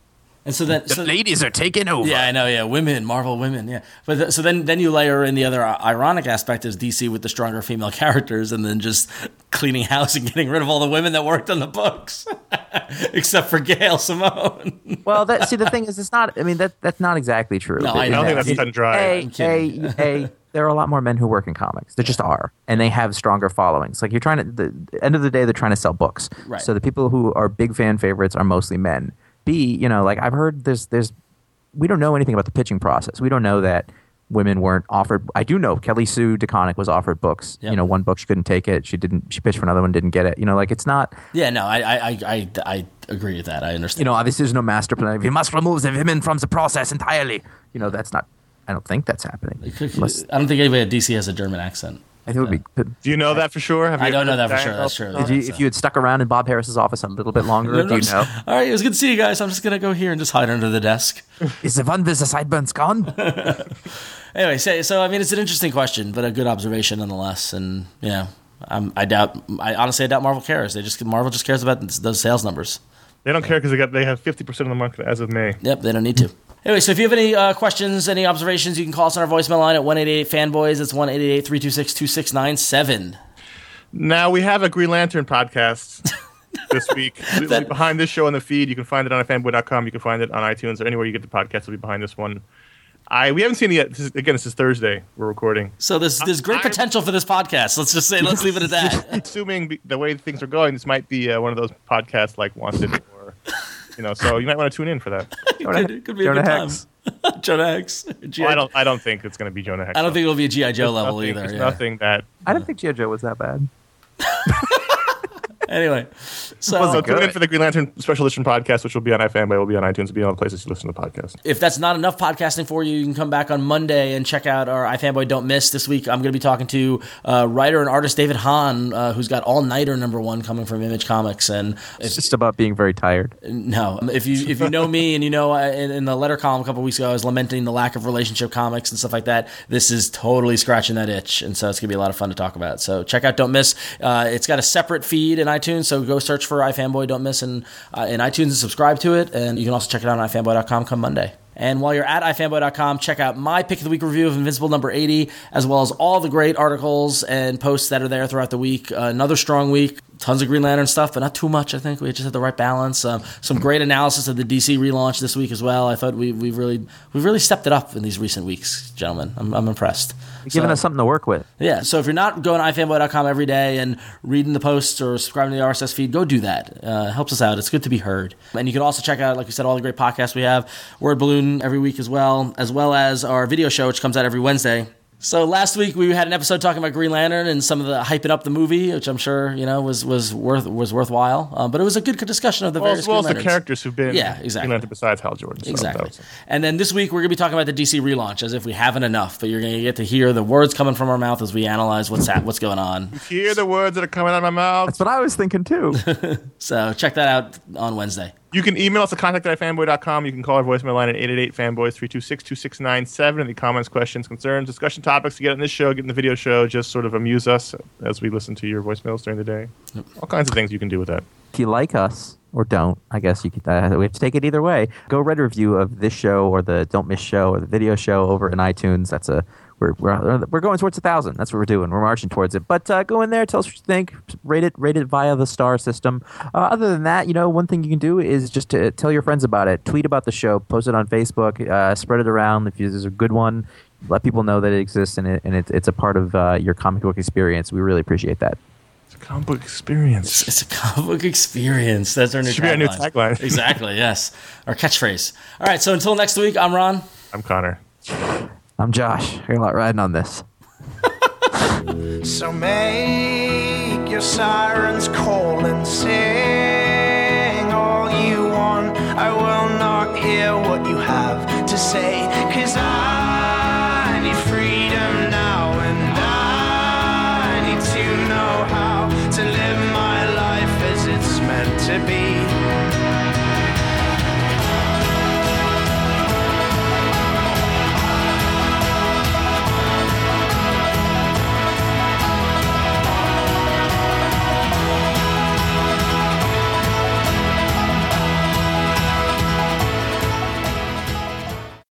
And so then so, ladies are taking over. Yeah, I know. Yeah, women, Marvel women. Yeah, but th- so then then you layer in the other uh, ironic aspect is DC with the stronger female [laughs] characters, and then just cleaning house and getting rid of all the women that worked on the books, [laughs] except for Gail Simone. [laughs] Well, that see the thing is, it's not. I mean, that that's not exactly true. No, I I don't think that's It- cut and dry. A, I'm kidding. a, a, there are a lot more men who work in comics. There just are, and they have stronger followings. Like you're trying to. The, the end of the day, they're trying to sell books. Right. So the people who are big fan favorites are mostly men. B, you know, like I've heard there's there's we don't know anything about the pitching process. We don't know that women weren't offered. I do know Kelly Sue DeConnick was offered books. Yep. You know, one book she couldn't take it. She didn't. She pitched for another one, didn't get it. You know, like it's not. yeah, no, I I, I I I agree with that. I understand. You know, obviously there's no master plan. We must remove the women from the process entirely. You know, that's not. I don't think that's happening. Unless, I don't think anybody at DC has a German accent. I think it would be. Do you know that for sure? Have I don't know that for Diane sure. That's true. If you, if you had stuck around in Bob Harras's office a little bit [laughs] longer, do you know? All right, it was good to see you guys. I'm just gonna go here and just hide under the desk. Is the one with the sideburns gone? [laughs] Anyway, so, so I mean, it's an interesting question, but a good observation nonetheless. And yeah, I'm, I doubt. I honestly, I doubt Marvel cares. They just Marvel just cares about those sales numbers. They don't care because they got they have fifty percent of the market as of May. Yep, they don't need to. Anyway, so if you have any uh, questions, any observations, you can call us on our voicemail line at one eight eight fanboys. It's one eight eight three two six two six nine seven. Now we have a Green Lantern podcast [laughs] this week. It'll behind this show on the feed. You can find it on fanboy.com. You can find it on iTunes or anywhere you get the podcast. It'll be behind this one. I we haven't seen it yet. This is, again, this is Thursday. We're recording. So there's there's great I'm- potential for this podcast. Let's just say let's leave it at that. [laughs] Assuming the way things are going, this might be uh, one of those podcasts like Wanted you know. So you might want to tune in for that. could, [laughs] could be a Jonah good Hex. time. [laughs] Jonah Hex. G.I. Well, I don't. I don't think it's going to be Jonah Hex. I don't think it'll be a GI Joe level nothing, either. It's yeah. nothing that I don't think G.I. Joe was that bad. [laughs] [laughs] anyway, so So tune in for the Green Lantern Special Edition podcast, which will be on iFanboy, will be on iTunes, will be on all the places you listen to the podcast. if that's not enough podcasting for you, you can come back on Monday and check out our iFanboy Don't Miss. This week, I'm going to be talking to uh, writer and artist David Hahn, uh, who's got All Nighter number one coming from Image Comics. And It's just about being very tired. no, if you if you know me and you know uh, in, in the letter column a couple weeks ago, I was lamenting the lack of relationship comics and stuff like that. This is totally scratching that itch, and so it's going to be a lot of fun to talk about. So check out Don't Miss. Uh, it's got a separate feed in iTunes, so go search for iFanboy Don't Miss in, uh, in iTunes and subscribe to it. And you can also check it out on iFanboy.com come Monday. And while you're at ifanboy.com, check out my pick of the week review of Invincible number 80, as well as all the great articles and posts that are there throughout the week. Uh, another strong week, tons of Green Lantern stuff, but not too much. I think we just had the right balance. Um, some great analysis of the DC relaunch this week as well. I thought we we really we really stepped it up in these recent weeks, gentlemen. I'm, I'm impressed. Giving So- us something to work with. yeah, so if you're not going to ifanboy.com every day and reading the posts or subscribing to the RSS feed, go do that. Uh, it helps us out. It's good to be heard. And you can also check out, like we said, all the great podcasts we have. Word Balloon every week as well, as well as our video show, which comes out every Wednesday. So last week we had an episode talking about Green Lantern and some of the hyping up the movie, which I'm sure you know was was worth was worthwhile. Um, but it was a good discussion of the Well, various as well as the characters who've been Yeah, exactly. Green Lantern besides Hal Jordan. So Exactly. was- And then this week we're going to be talking about the DC relaunch, as if we haven't enough. But you're going to get to hear the words coming from our mouth as we analyze what's hap- what's going on. Hear the words that are coming out of my mouth. That's what I was thinking too. [laughs] So check that out on Wednesday. You can email us at contact at fanboy.com. You can call our voicemail line at 888 fanboys 326 2697. Any comments, questions, concerns, discussion topics to get on this show, get in the video show, just sort of amuse us as we listen to your voicemails during the day. All kinds of things you can do with that. if you like us or don't, I guess you could. Uh, we have to take it either way. Go write a review of this show or the Don't Miss show or the video show over in iTunes. That's a we're we're, we're going towards a thousand. That's what we're doing. We're marching towards it. But uh, go in there, tell us what you think. Rate it, rate it via the star system. Uh, other than that, you know, one thing you can do is just to tell your friends about it. Tweet about the show. Post it on Facebook. Uh, spread it around. If there's a good one, let people know that it exists and it, and it, it's a part of uh, your comic book experience. We really appreciate that. It's a comic book experience. It's a comic book experience. That's our new Should be our new tagline. tagline. exactly. Yes, our catchphrase. All right. So until next week, I'm Ron. I'm Conor. I'm Josh. You're not riding on this. So make your sirens call and sing all you want. I will not hear what you have to say. Cause I